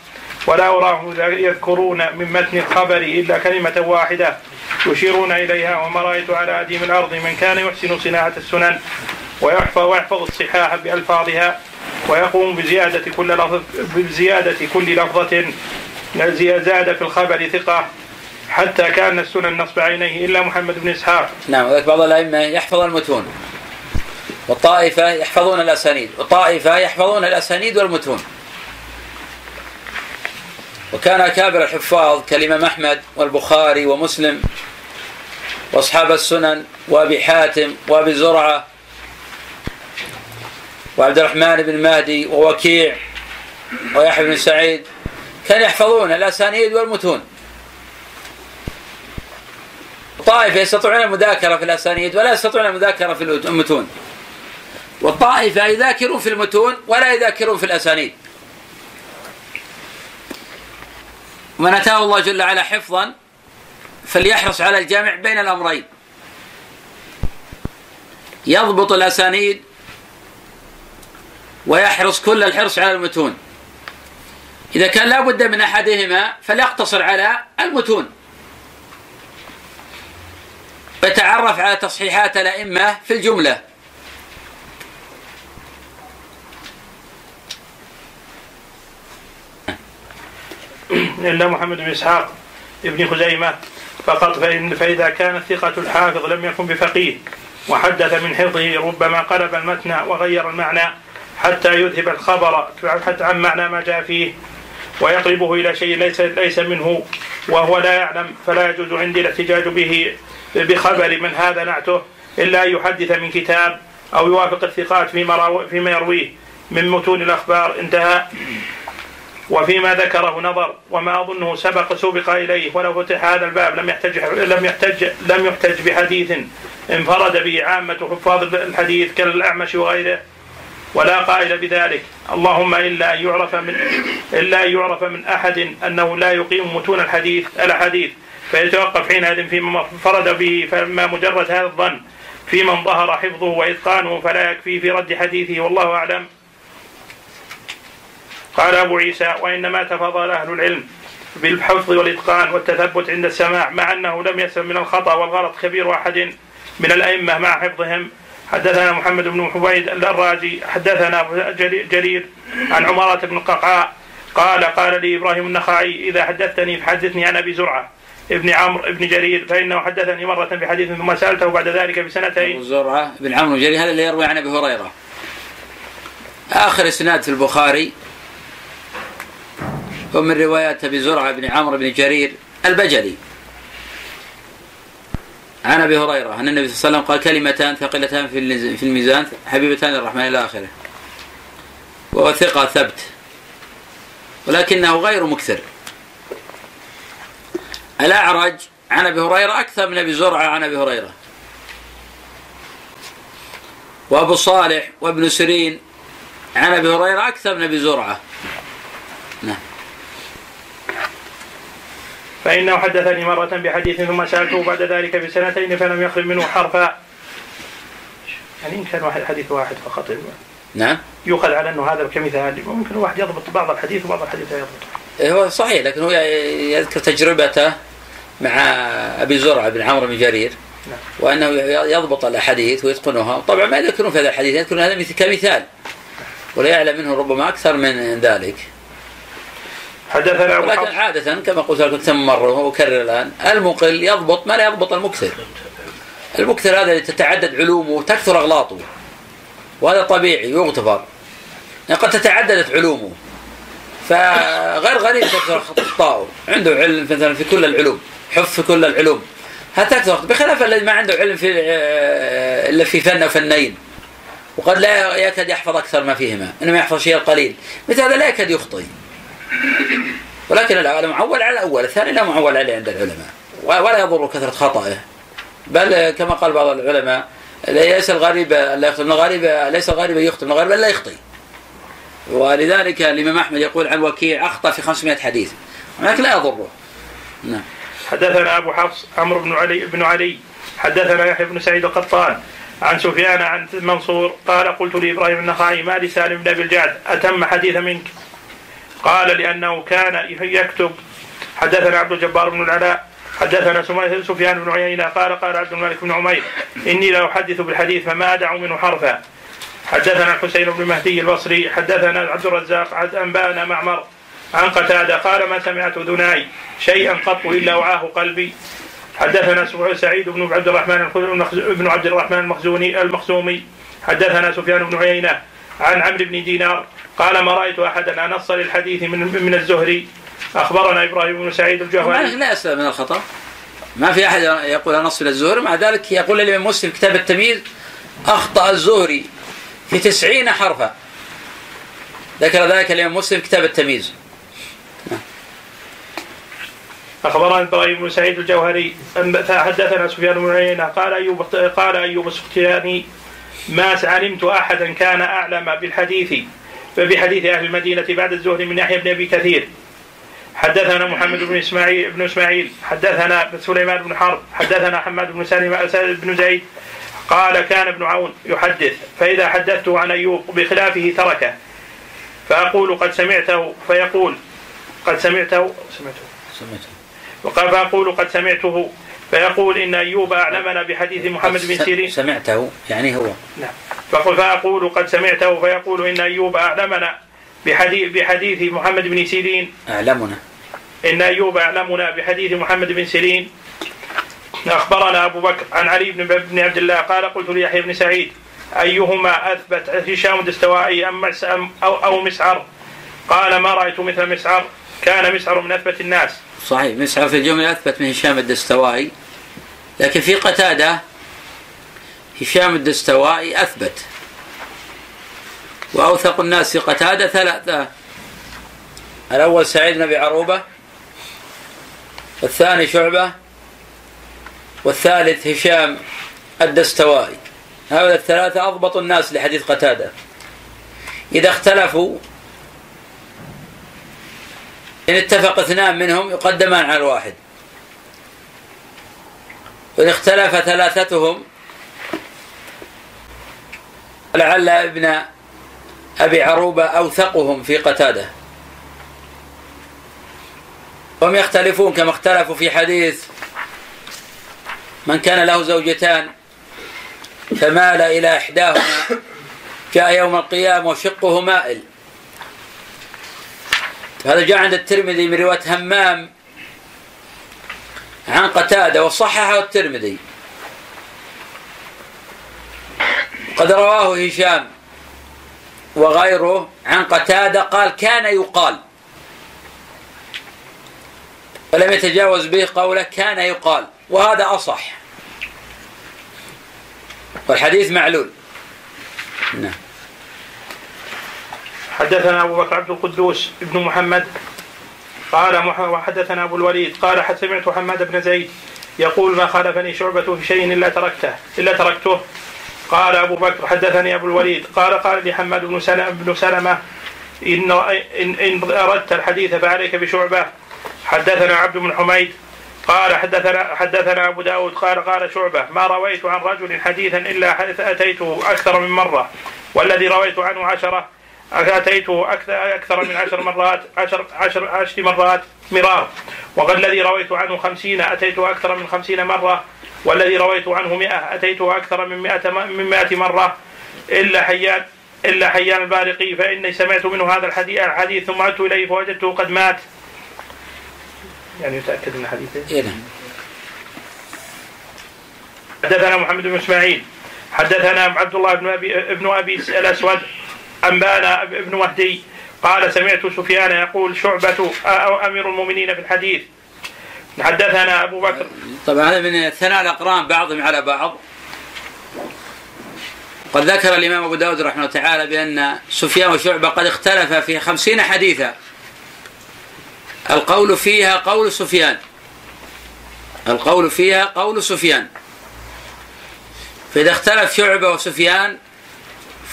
ولا أراهم يذكرون من متن الخبر إلا كلمة واحدة يشيرون إليها وما رأيت على أديم الأرض من كان يحسن صناعة السنن ويحفظ ويحفظ الصحاح بألفاظها ويقوم بزيادة كل لفظ بزيادة كل لفظة زاد في الخبر ثقة حتى كان السنن نصب عينيه إلا محمد بن إسحاق. نعم وذلك بعض الأئمة يحفظ المتون. والطائفة يحفظون الأسانيد. وطائفة يحفظون الأسانيد والمتون. وكان أكابر الحفاظ كالإمام أحمد والبخاري ومسلم وأصحاب السنن وأبي حاتم وأبي زرعة وعبد الرحمن بن مهدي ووكيع ويحيى بن سعيد كانوا يحفظون الأسانيد والمتون. طائفة يستطيعون المذاكرة في الأسانيد ولا يستطيعون المذاكرة في المتون. والطائفة يذاكرون في المتون ولا يذاكرون في الأسانيد. من أتاه الله جل وعلا حفظا فليحرص على الجمع بين الأمرين. يضبط الأسانيد ويحرص كل الحرص على المتون. إذا كان لا بد من أحدهما فليقتصر على المتون. ويتعرف على تصحيحات الأئمة في الجملة. إلا محمد بن إسحاق ابن خزيمة فقط فإن فإذا كان الثقة الحافظ لم يكن بفقيه وحدث من حفظه ربما قلب المتن وغير المعنى حتى يذهب الخبر حتى عن معنى ما جاء فيه. ويقربه إلى شيء ليس ليس منه وهو لا يعلم فلا يجوز عندي الاحتجاج به بخبر من هذا نعته إلا أن يحدث من كتاب أو يوافق الثقات فيما فيما يرويه من متون الأخبار. انتهى. وفيما ذكره نظر وما أظنه سبق سبق إليه ولو فتح هذا الباب لم يحتج لم يحتج لم يحتج بحديث انفرد به عامة حفاظ الحديث كالأعمش وغيره. ولا قائل بذلك. اللهم إلا أن يعرف من إلا أن يعرف من أحد أنه لا يقيم متون الحديث الأحاديث. فيتوقف حينئذ فيما انفرد به فما مجرد هذا الظن في من ظهر حفظه وإتقانه فلا يكفي في رد حديثه. والله أعلم. قال أبو عيسى وإنما تفضل أهل العلم بالحفظ والإتقان والتثبت عند السماع مع أنه لم يسلم من الخطأ والغلط كبير أحد من الأئمة مع حفظهم. حدثنا محمد بن حبيد الرازي حدثنا جرير عن عمارة بن القعقاع قال قال لي إبراهيم النخعي إذا حدثتني فحدثني عن أبي زرعة ابن عمرو ابن جرير فإنه حدثني مرة بحديث ثم سألته بعد ذلك بسنتين. أبو زرعة بن عمرو جرير هذا اللي يروي عن أبي هريرة. آخر إسناد في البخاري ومن روايات أبي زرعة بن عمرو بن جرير البجلي. عن أبي هريرة أن النبي صلى الله عليه وسلم قال كلمتان ثقيلتان في الميزان حبيبتان للرحمن إلى آخره. وهو ثقة ثبت. ولكنه غير مكثر. الأعرج عن أبي هريرة أكثر من أبي زرعة عن أبي هريرة. وأبو صالح وابن سيرين عن أبي هريرة أكثر من أبي زرعة. نعم. فإنه حدثني مرة بحديث ثم سألته بعد ذلك بسنتين فلم يخرج منه حرفا. يعني إن كان واحد حديث واحد فقط. نعم. يؤخذ على أنه هذا كمثال. ممكن الواحد يضبط بعض الحديث وبعض الحديث لا يضبط. إيه، هو صحيح لكن هو يذكر تجربته مع أبي زرعة بن عمرو بن جرير نعم. وأنه يضبط الأحاديث ويتقنها. طبعا ما يذكرون في هذا الحديث يذكرون هذا كمثال ولا يعلم منه ربما أكثر من ذلك. حدثنا أبو لكن عادة كما قلت لكم كم مرة وأكرر الآن المقل يضبط ما لا يضبط المكثر. المكثر هذا تتعدد علومه وتكثر أغلاطه. وهذا طبيعي يغتفر يعني قد تتعددت علومه. فغير غريب تكثر أخطاؤه عنده علم مثلا في كل العلوم حفظ في كل العلوم. تكثر؟ بخلاف الذي ما عنده علم في آه، إلا في فن أو فنين وقد لا يكاد يحفظ أكثر ما فيهما إنما يحفظ شيء قليل. مثل هذا لا يكاد يخطئ. ولكن الأول معول على الأول الثاني لا معول عليه عند العلماء ولا يضر كثرة خطأه. بل كما قال بعض العلماء ليس الغريب لا يخطئ الغريب ليس الغريب يخطئ الغريب لا يخطئ. ولذلك الإمام أحمد يقول عن وكيع أخطأ في 500 حديث ولكن لا يضره. نعم. حدثنا أبو حفص عمرو بن علي بن علي. حدثنا يحيى بن سعيد القطان. عن سفيان عن منصور قال قلت لإبراهيم النخعي ما لسالم بن أبي الجعد أتم حديث منك؟ قال لأنه كان يكتب. حدثنا عبد الجبار بن العلاء حدثنا سفيان بن عيينة قال قال عبد الملك بن عمير إني لا أحدث بالحديث فما أدع منه حرفا. حدثنا الحسين بن مهدي البصري حدثنا عبد الرزاق عن أنبانا معمر عن قتادة قال ما سمعت ذناي شيئا قط إلا وعاه قلبي. حدثنا سعيد بن عبد الرحمن بن عبد الرحمن المخزوني المخزومي. حدثنا سفيان بن عيينة عن عمرو بن دينار قال ما رأيت أحدا انص للحديث من من الزهري. أخبرنا إبراهيم بن سعيد الجهواني لا يسلم من الخطأ. ما في أحد يقول انص للزهري مع ذلك يقول الامام مسلم كتاب التمييز أخطأ الزهري في تسعين حرفا. ذكر ذلك الإمام مسلم كتاب التمييز. أخبرنا إبراهيم بن سعيد الجوهري حدثنا سفيان بن عيينة قال أيوب قال أيوب السختياني ما علمت أحدا كان أعلم بالحديث فبحديث أهل المدينة بعد الزهد من يحيى بن أبي كثير. حدثنا محمد بن اسماعيل بن إسماعيل حدثنا سليمان بن حرب حدثنا حماد بن سالم بن زيد قال كان ابن عون يحدث فإذا حدثته عن أيوب بخلافه تركه. فأقول قد سمعته فيقول قد سمعته سمعته. سمعته. فأقول قد سمعته. فيقول إن أيوب أعلمنا بحديث محمد بن سيرين. سمعته يعني هو. نعم. فأقول قد سمعته فيقول إن أيوب أعلمنا بحديث بحديث محمد بن سيرين. أعلمنا. إن أيوب أعلمنا بحديث محمد بن سيرين. أخبرنا أبو بكر عن علي بن بن عبد الله قال قلت ليحيى بن سعيد أيهما أثبت هشام الدستوائي أم أو أو مسعر؟ قال ما رأيت مثل مسعر. كان مسعر من أثبت الناس. صحيح مسعر في الجملة أثبت من هشام الدستوائي. لكن في قتادة هشام الدستوائي أثبت. وأوثق الناس في قتادة ثلاثة. الأول سعيد بن أبي عروبة والثاني شعبة والثالث هشام الدستوائي. هؤلاء الثلاثة أضبط الناس لحديث قتادة. إذا اختلفوا إن اتفق اثنان منهم يقدمان على الواحد. وإن اختلف ثلاثتهم لعل ابن أبي عروبة أوثقهم في قتادة. هم يختلفون كما اختلفوا في حديث من كان له زوجتان فمال إلى إحداهما جاء يوم القيامة وشقه مائل. هذا جاء عند الترمذي من رواية همام عن قتادة وصححه الترمذي. قد رواه هشام وغيره عن قتادة قال كان يقال. فلم يتجاوز به قوله كان يقال وهذا أصح. والحديث معلول. نعم. حدثنا أبو بكر عبد القدوس بن محمد قال وحدثنا أبو الوليد قال سمعت حماد بن زيد يقول ما خالفني شعبة في شيء إلا تركته إلا تركته. قال أبو بكر حدثني أبو الوليد. قال قال لي حماد بن سلمة, بن سلمة إن, إن, إن أردت الحديث فعليك بشعبة. حدثنا عبد بن حميد قال حدثنا حدثنا أبو داود قال قال شعبة ما رويت عن رجل حديثا إلا أتيته أكثر من مرة والذي رويت عنه عشرة اتيته أكثر أكثر من عشر مرات عشر عشر عشر مرات مرار. وقد الذي رويت عنه خمسين اتيته أكثر من خمسين مرة. والذي رويت عنه مئة أتيته أكثر من مئة من مئة مرة. إلا حيان إلا حيان البارقي فإني سمعت منه هذا الحديث الحديث ثم عدت إليه فوجدته قد مات. يعني يتأكد من حديثه إيه؟ نعم. حدثنا محمد بن إسماعيل. حدثنا عبد الله بن أبي ابن أبي الأسود. أنبانا ابن مهدي. قال سمعت سفيان يقول شعبة أو أمير المؤمنين في الحديث. حدثنا أبو بكر. طبعا هذا من ثناء الأقران بعضهم على بعض. قد ذكر الإمام أبو داود رحمه الله تعالى بأن سفيان وشعبة قد اختلفا في خمسين حديثا. القول فيها قول سفيان. القول فيها قول سفيان. فإذا اختلف شعبة وسفيان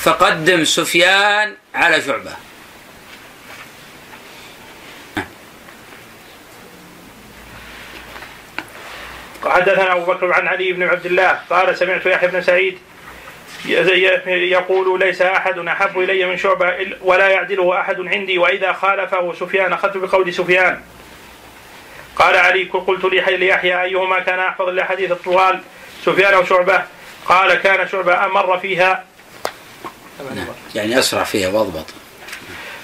فقدم سفيان على شعبة. وحدثنا أبو بكر عن علي بن عبد الله قال سمعت يحيى بن سعيد يقول ليس أحد أحب إلي من شعبة ولا يعدله أحد عندي وإذا خالفه سفيان أخذت بقول سفيان. قال علي قلت ليحيى أيهما كان أحفظ لحديث الطوال؟ سفيان أو شعبة؟ قال كان شعبة أمر فيها. نعم. يعني أسرع فيها واضبط.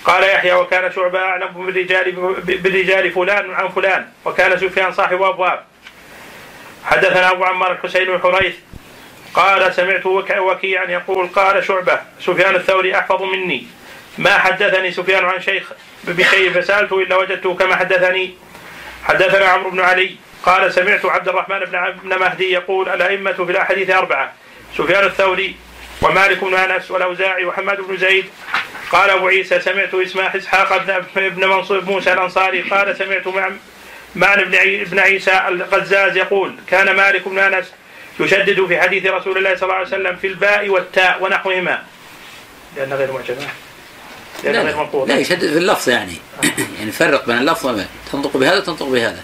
قال يحيى وكان شعبة أعلم بالرجال بالرجال فلان عن فلان وكان سفيان صاحب أبواب. حدثنا أبو عمار الحسين بن حريث قال سمعت وكيعا يقول قال شعبة سفيان الثوري أحفظ مني. ما حدثني سفيان عن شيخ بشيء فسألته إلا وجدته كما حدثني. حدثنا عمرو بن علي قال سمعت عبد الرحمن بن مهدي يقول الأئمة في الأحاديث أربعة. سفيان الثوري ومالك بن أنس والأوزاعي وحماد بن زيد. قال أبو عيسى سمعت إسماع إسحاق بن منصور موسى الأنصاري قال سمعت معنى بن عيسى القزاز يقول كان مالك بن أنس يشدد في حديث رسول الله صلى الله عليه وسلم في الباء والتاء ونحوهما. لأن غير معجمة لا غير لا, يشدد في اللفظ يعني. يعني فرق بين اللفظ وبين تنطق بهذا وتنطق بهذا.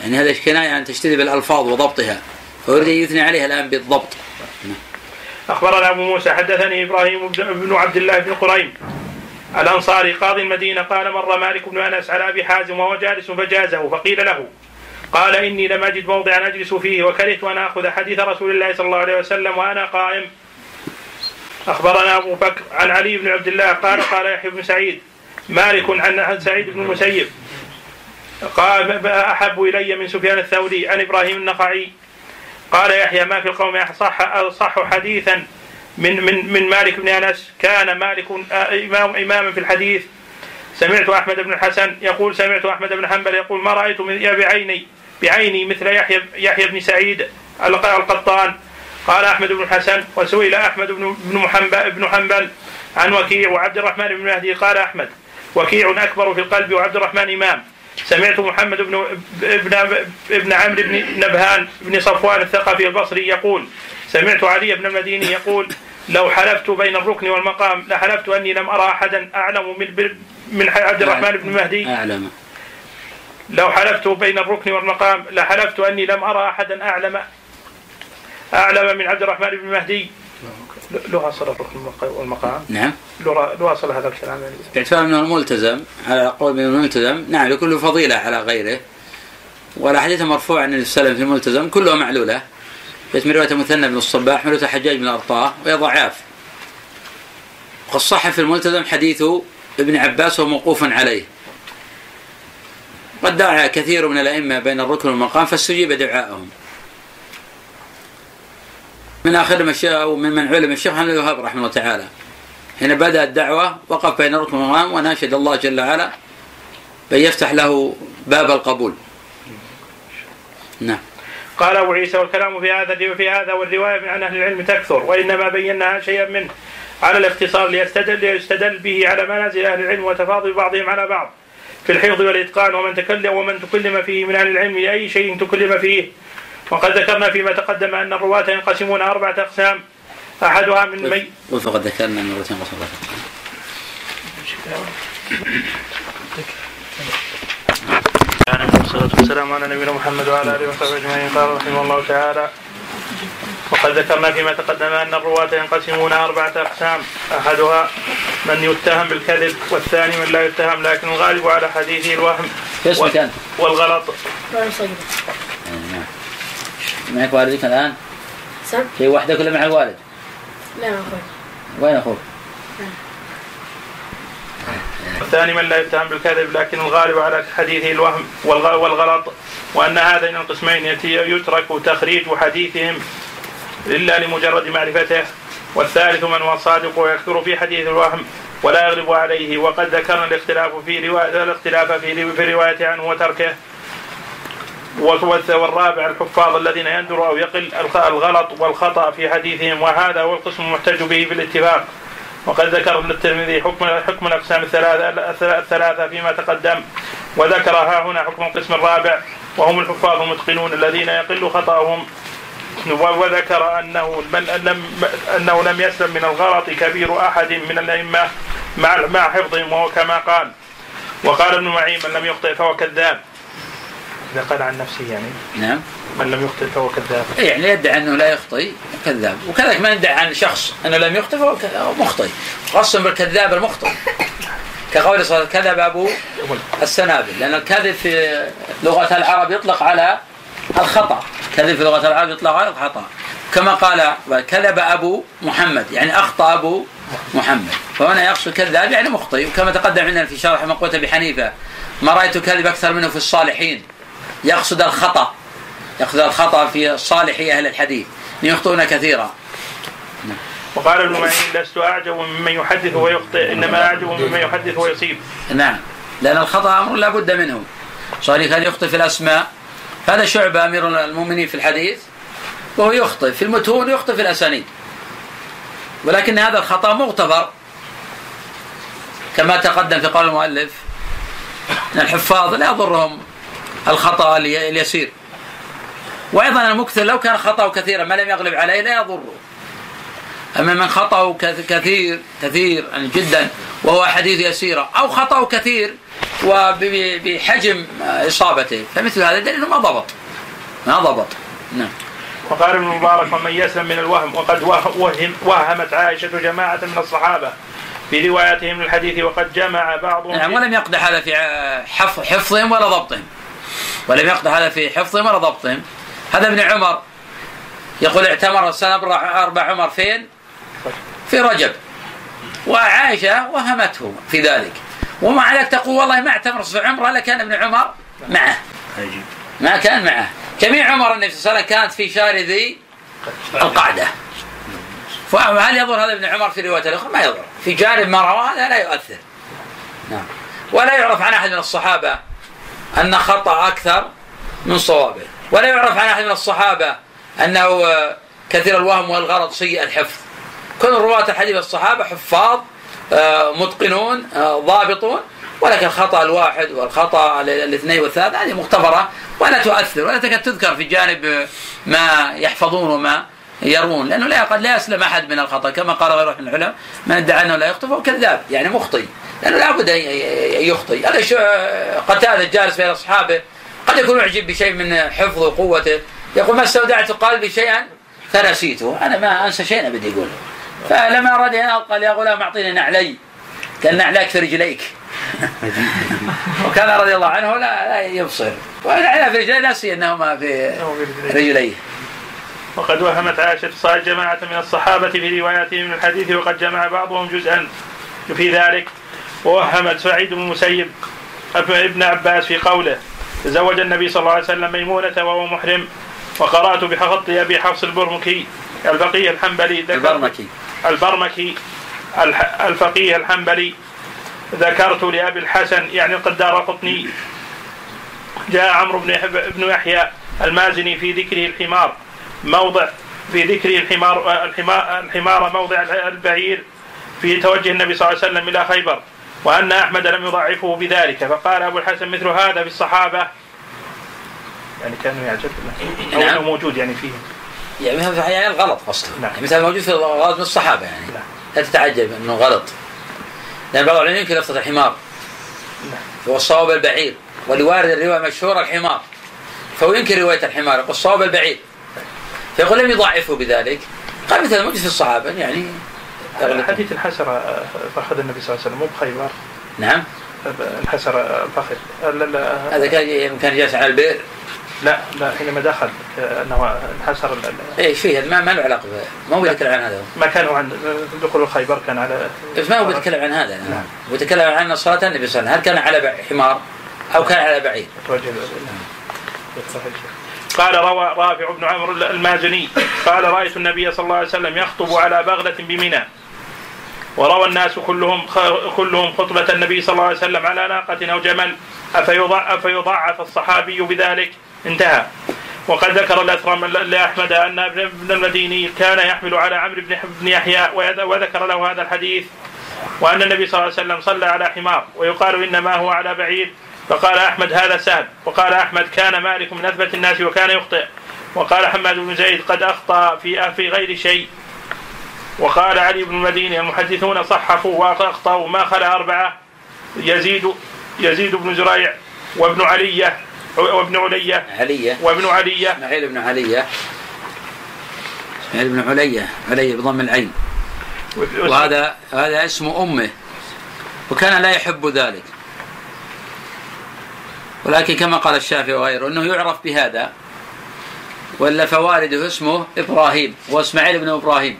يعني هذا كناية عن تشديد بالألفاظ وضبطها. أن يثني عليها الآن بالضبط. أخبرنا أبو موسى حدثني إبراهيم بن عبد الله بن قريم. الأنصاري قاضي المدينة قال مر مالك بن أنس على أبي حازم وهو جالس فجازه فقيل له قال إني لم أجد موضعا أجلس فيه وكرهت أن آخذ حديث رسول الله صلى الله عليه وسلم وأنا قائم. أخبرنا أبو بكر عن علي بن عبد الله قال قال يحيى بن سعيد مالك عن عن سعيد بن المسيب. قال أحب إلي من سفيان الثوري عن إبراهيم النخعي قال يحيى ما في القوم صح صح حديثا من من من مالك بن أنس. كان مالك إمام اماما في الحديث. سمعت أحمد بن الحسن يقول سمعت أحمد بن حنبل يقول ما رأيت من بعيني بعيني مثل يحيى يحيى بن سعيد القطان. قال أحمد بن الحسن وسئل أحمد بن بن حنبل عن وكيع وعبد الرحمن بن مهدي. قال أحمد وكيع أكبر في القلب وعبد الرحمن إمام. سمعت محمد بن ابن ابن عمرو بن نبهان بن صفوان الثقفي البصري يقول سمعت علي بن المديني يقول لو حلفت بين الركن والمقام لحلفت أني لم أرى أحدا أعلم من من عبد الرحمن بن مهدي. أعلم. لو حلفت بين الركن والمقام لحلفت أني لم أرى أحدا اعلم أعلم من عبد الرحمن بن مهدي. له الركن والمقام نعم. له اصل هذا الكلام باعتبار انه الملتزم على قول من الملتزم. نعم يكون له فضيلة على غيره. والاحاديث المرفوعه عن النبي صلى الله عليه وسلم في الملتزم كلها معلولة. بيت من رواية مثنى بن الصباح من روايه حجاج بن أرطاه وهي ضعاف. وقد صح في الملتزم حديث ابن عباس وهو موقوف عليه. قد دعا كثير من الأئمة بين الركن والمقام فاستجيب دعاءهم. من آخر الشيخ ومن من علم الشيخ محمد الوهاب رحمه الله تعالى. حين بدأ الدعوة وقف بين الركن والمقام وناشد الله جل وعلا بأن يفتح له باب القبول. نعم. قال أبو عيسى والكلام في هذا في هذا والرواية عن أهل العلم تكثر وإنما بينا شيئا منه على الاختصار ليستدل ليستدل به على منازل أهل العلم وتفاضل بعضهم على بعض في الحفظ والإتقان ومن تكلم ومن تكلم فيه من أهل العلم لاي شيء تكلم فيه. وقد ذكرنا فيما تقدم أن الرواة ينقسمون أربعة أقسام. أحدها من مي وفقد ذكرنا أن الرواة ينقسمون والصلاة والسلام على نبينا محمد وعلى آله وصحبه أجمعين. قال رحمه الله تعالى وقد ذكرنا فيما تقدم أن الرواة ينقسمون أربعة أقسام. أحدها من يتهم بالكذب والثاني من لا يتهم لكن الغالب على حديثه الوهم في اسمك أنت؟ معك والدك الآن؟ سم؟ في وحدك ولا مع الوالد؟ لا أخوي وين أخوك؟ والثاني من لا يتهم بالكذب لكن الغالب على حديثه الوهم والغ- والغلط وأن هذين القسمين يترك تخريج حديثهم إلا لمجرد معرفته والثالث من هو الصادق ويكثر في حديث الوهم ولا يغلب عليه وقد ذكرنا الاختلاف في رواية الاختلاف في في الرواية عنه وتركه والرابع الحفاظ الذين يندر أو يقل الغلط والخطأ في حديثهم وهذا هو القسم المحتج به بالاتفاق وقد ذكر ابن الترمذي حكم حكم الأقسام الثلاثه الثلاثة فيما تقدم وذكرها هنا حكم القسم الرابع وهم الحفاظ المتقنون الذين يقل خطأهم. وذكر أنه من لم أنه لم يسلم من الغلط كبير أحد من الأئمة مع مع حفظهم وهو كما قال. وقال ابن معين من لم يخطئ فهو كذاب. اذا قال عن نفسه يعني. نعم. من لم يخطئ فهو كذاب. يعني يدعي أنه لا يخطئ كذاب. وكذلك من يدعي عن شخص أنه لم يخطئ فهو مخطئ. قسم بالكذاب المخطئ. كقول صلى الله عليه وسلم كذب أبو السنابل. لأن الكذب في لغة العرب يطلق على الخطأ. كذب في لغة العرب يطلق على الخطأ. كما قال كذب أبو محمد يعني أخطأ أبو محمد. فهنا يقصد كذاب يعني مخطئ. وكما تقدم عندنا في شرح مقوله ابي حنيفه ما رأيت كذب أكثر منه في الصالحين. يقصد الخطأ يقصد الخطأ في صالحي أهل الحديث يخطئون كثيرا. وقال ابن معين لست أعجب ممن يحدث ويخطئ إنما أعجب ممن يحدث ويصيب. نعم. لأن الخطأ أمر لا بد منه. صار كان يخطئ في الأسماء؟ هذا شعبة أمير المؤمنين في الحديث وهو يخطئ في المتون ويخطئ في الأسانيد. ولكن هذا الخطأ مغتفر كما تقدم في قول المؤلف أن الحفاظ لا يضرهم الخطأ الي- اليسير. وأيضا المكثر لو كان خطأه كثيرا ما لم يغلب عليه لا يضره. أما من خطأه كث- كثير كثير يعني جدا وهو أحاديث يسيرة أو خطأه كثير وبحجم إصابته فمثل هذا دليل ما ضبط. ما ضبط. نعم. وقال ابن المبارك ومن يسلم من الوهم وقد وه- وهم وهمت عائشة جماعة من الصحابة في روايتهم الحديث وقد جمع بعضهم نعم ولم يقدح هذا في حف- حفظهم ولا ضبطهم. ولم يقدح هذا في حفظهم ولا ضبطهم. هذا ابن عمر يقول اعتمر السنة أربع عمر فين؟ في رجب. وعائشة وهمته في ذلك. ومع ذلك تقول والله ما اعتمر في عمره لكان ابن عمر معه. ما كان معه. جميع عمر النبي صلى الله عليه وسلم كانت في شهر ذي القعدة. فهل يضر هذا ابن عمر في رواية الأخرى؟ ما يضر في جانب ما رواه هذا لا يؤثر. نعم. ولا يعرف عن أحد من الصحابة أن خطأ أكثر من صوابه. ولا يعرف عن أحد من الصحابة أنه آه، كثير الوهم والغرض سيء الحفظ. كل رواة الحديث الصحابة حفاظ آه، متقنون آه، ضابطون ولكن الخطأ الواحد والخطأ ال- الاثنين والثلاث هذه مغتفرة ولا تؤثر ولا تكاد تذكر في جانب ما يحفظون وما يروون لأنه لا قد لا يسلم أحد من الخطأ كما قال غيره من العلماء من ادعى أنه لا يخطئ فهو كذاب يعني مخطئ لأنه لابد أن يخطئ. هذا شو قتادة جالس بين أصحابه قد يكون يعجب بشيء من حفظه وقوته يقول ما استودعت قلبي شيئا؟ فنسيته. أنا ما أنسى شيئا أبدا يقول. فلما أراد أن قال يا غلام أعطيني نعلي. قال نعلاك في رجليك. وكان رضي الله عنه لا, لا يبصر. ونعلى في رجليه لا سي أنهما في رجليه. وقد وهمت عائشة صار جماعة من الصحابة في رواياتهم من الحديث وقد جمع بعضهم جزءا في ذلك. ووهمت سعيد بن المسيب ابن عباس في قوله تزوج النبي صلى الله عليه وسلم ميمونة وهو محرم وقرأت بخط أبي حفص البرمكي الفقيه الحنبلي البرمكي. البرمكي الفقيه الحنبلي ذكرت لأبي الحسن يعني القدار قطني جاء عمرو بن يحيى المازني في ذكره الحمار. موضع في ذكره الحمار الحمار, الحمار موضع البعير في توجه النبي صلى الله عليه وسلم إلى خيبر وأن أحمد لم يضعفه بذلك. فقال أبو الحسن مثل هذا في الصحابة. يعني كانوا يعجب أو نعم. موجود يعني فيهم يعني هذا يعني الغلط قصده نعم. يعني مثل موجود في الغلط من الصحابة يعني. نعم. لا تتعجب أنه غلط. لأن بعض العلماء يمكن لفظة الحمار. هو الصواب البعير. ولوارد الرواية مشهورة الحمار. فهو ينكر رواية الحمار. يقول الصواب البعير. فيقول لم يضعفه بذلك. قال مثل موجود في الصحابة يعني. حديث انحسر فخذ النبي صلى الله عليه وسلم مو بخيبر. نعم. انحسر الفخذ لا لا هذا كان كان جالس على البئر. لا, لا حينما دخل أنه انحسر إيش فيه ما ما له علاقة ب- ما هو يتكلم عن هذا؟ ما كانوا عند دخول الخيبر كان على بس ما هو بيتكلم عن هذا. نعم. هو يتكلم عن صلاة النبي صلى الله عليه وسلم هل كان على حمار أو كان على بعير؟ توجه قال روى رافع بن عمرو المازني قال رأيت النبي صلى الله عليه وسلم يخطب على بغلة بمنى. وروى الناس كلهم كلهم خطبة النبي صلى الله عليه وسلم على ناقة أو جمل أفيضع أفيضعف الصحابي بذلك؟ انتهى. وقد ذكر الأثرم لأحمد أن ابن المديني كان يحمل على عمرو بن يحيى وذكر له هذا الحديث وأن النبي صلى الله عليه وسلم صلى على حمار ويقال إنما هو على بعير فقال أحمد هذا سهل. وقال أحمد كان مالك من أثبت الناس وكان يخطئ. وقال حماد بن زيد قد أخطأ في في غير شيء. وقال علي بن المديني المحدثون صحفوا وأخطأوا ما خلا أربعة. يزيد يزيد بن زريع وابن علية وابن علية علية. وابن علية. إسماعيل بن علية. إسماعيل بن علية علية بضم العين. وهذا هذا اسم أمه. وكان لا يحب ذلك. ولكن كما قال الشافعي وغيره أنه يعرف بهذا ولا فوالده اسمه إبراهيم وإسماعيل بن إبراهيم.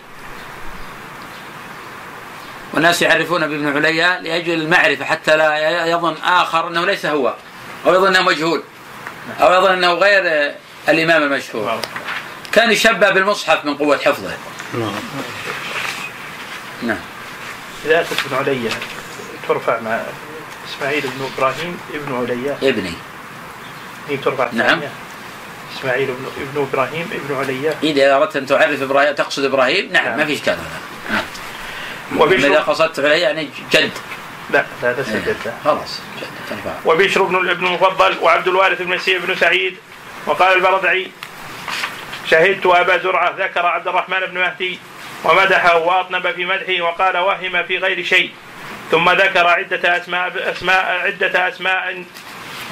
والناس يعرفون بابن عليا لأجل المعرفة حتى لا يظن آخر أنه ليس هو أو يظن أنه مجهول أو يظن أنه غير الإمام المشهور. كان يشبه بالمصحف من قوة حفظه. نعم. إذا أتت ابن علية ترفع مع إسماعيل بن إبراهيم ابن علية ابني. هي ترفع نعم. إسماعيل بن ابن إبراهيم ابن علية إذا أردت أن تعرف إبراهيم تقصد إبراهيم نعم ما في إشكال نعم. إذا قصدت عليه يعني جد. لا لا ليس خلاص جد تنفع وبشر بن ابن المفضل وعبد الوارث بن سي بن سعيد وقال البردعي شهدت أبا زرعة ذكر عبد الرحمن بن مهدي ومدحه وأطنب في مدحه وقال وهم في غير شيء. ثم ذكر عدة أسماء أسماء عدة أسماء.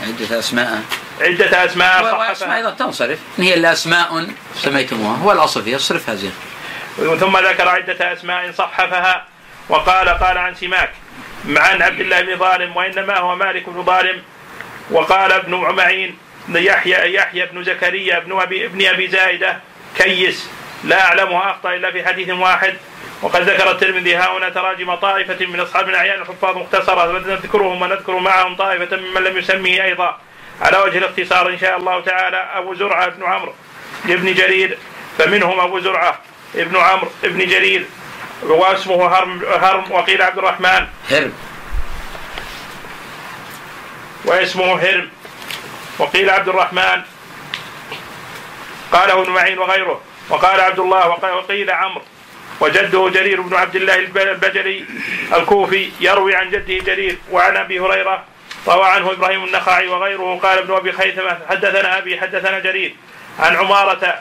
عدة أسماء. عدة أسماء وأسماء أيضا تنصرف. إن هي إلا أسماء سميتموها. هو الأصل فيها اصرفها زين. ثم ذكر عدة أسماء صحفها. وقال قال عن سماك. عن عبد الله بن ظالم وإنما هو مالك بن ظالم. وقال ابن معين يحيى يحيى بن زكريا بن أبي, ابن أبي زائدة كيس. لا أعلمها أخطأ إلا في حديث واحد. وقد ذكر الترمذي ها هنا تراجم طائفة من أصحاب الأعيان الحفاظ مختصرة نذكرهم ونذكر معهم طائفة ممن لم يسميه أيضا. على وجه الاختصار إن شاء الله تعالى أبو زرعة بن عمرو بن جرير فمنهم أبو زرعة ابن عمرو بن جرير واسمه هرم, هرم وقيل عبد الرحمن. هرب واسمه هرم وقيل عبد الرحمن. قاله ابن معين وغيره وقال عبد الله وقيل عمرو. وجده جرير بن عبد الله البجلي الكوفي يروي عن جده جرير وعن أبي هريرة روى عنه إبراهيم النخعي وغيره قال ابن أبي خيثمة حدثنا أبي حدثنا جرير عن عمارة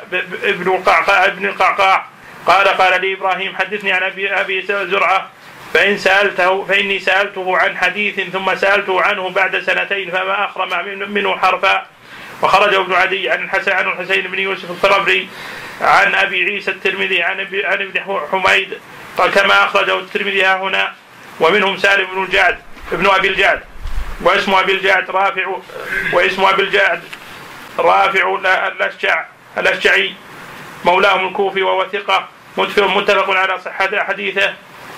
ابن القعقاع ابن القعقاع قال قال لي إبراهيم حدثني عن ابي أبي زرعة فإن سألته فإني سألته عن حديث ثم سألته عنه بعد سنتين فما أخرم منه حرفا. وخرجه ابن عدي عن الحسن عن الحسين بن يوسف الطربري عن أبي عيسى الترمذي عن ابي عن ابن حميد قال كما أخرجه الترمذي ها هنا ومنهم سالم بن الجعد ابن أبي الجعد واسم أبي الجعد رافع واسم أبي الجعد رافع الأشجع الأشجعي مولاهم الكوفي وهو ثقة متفق على صحة حديثه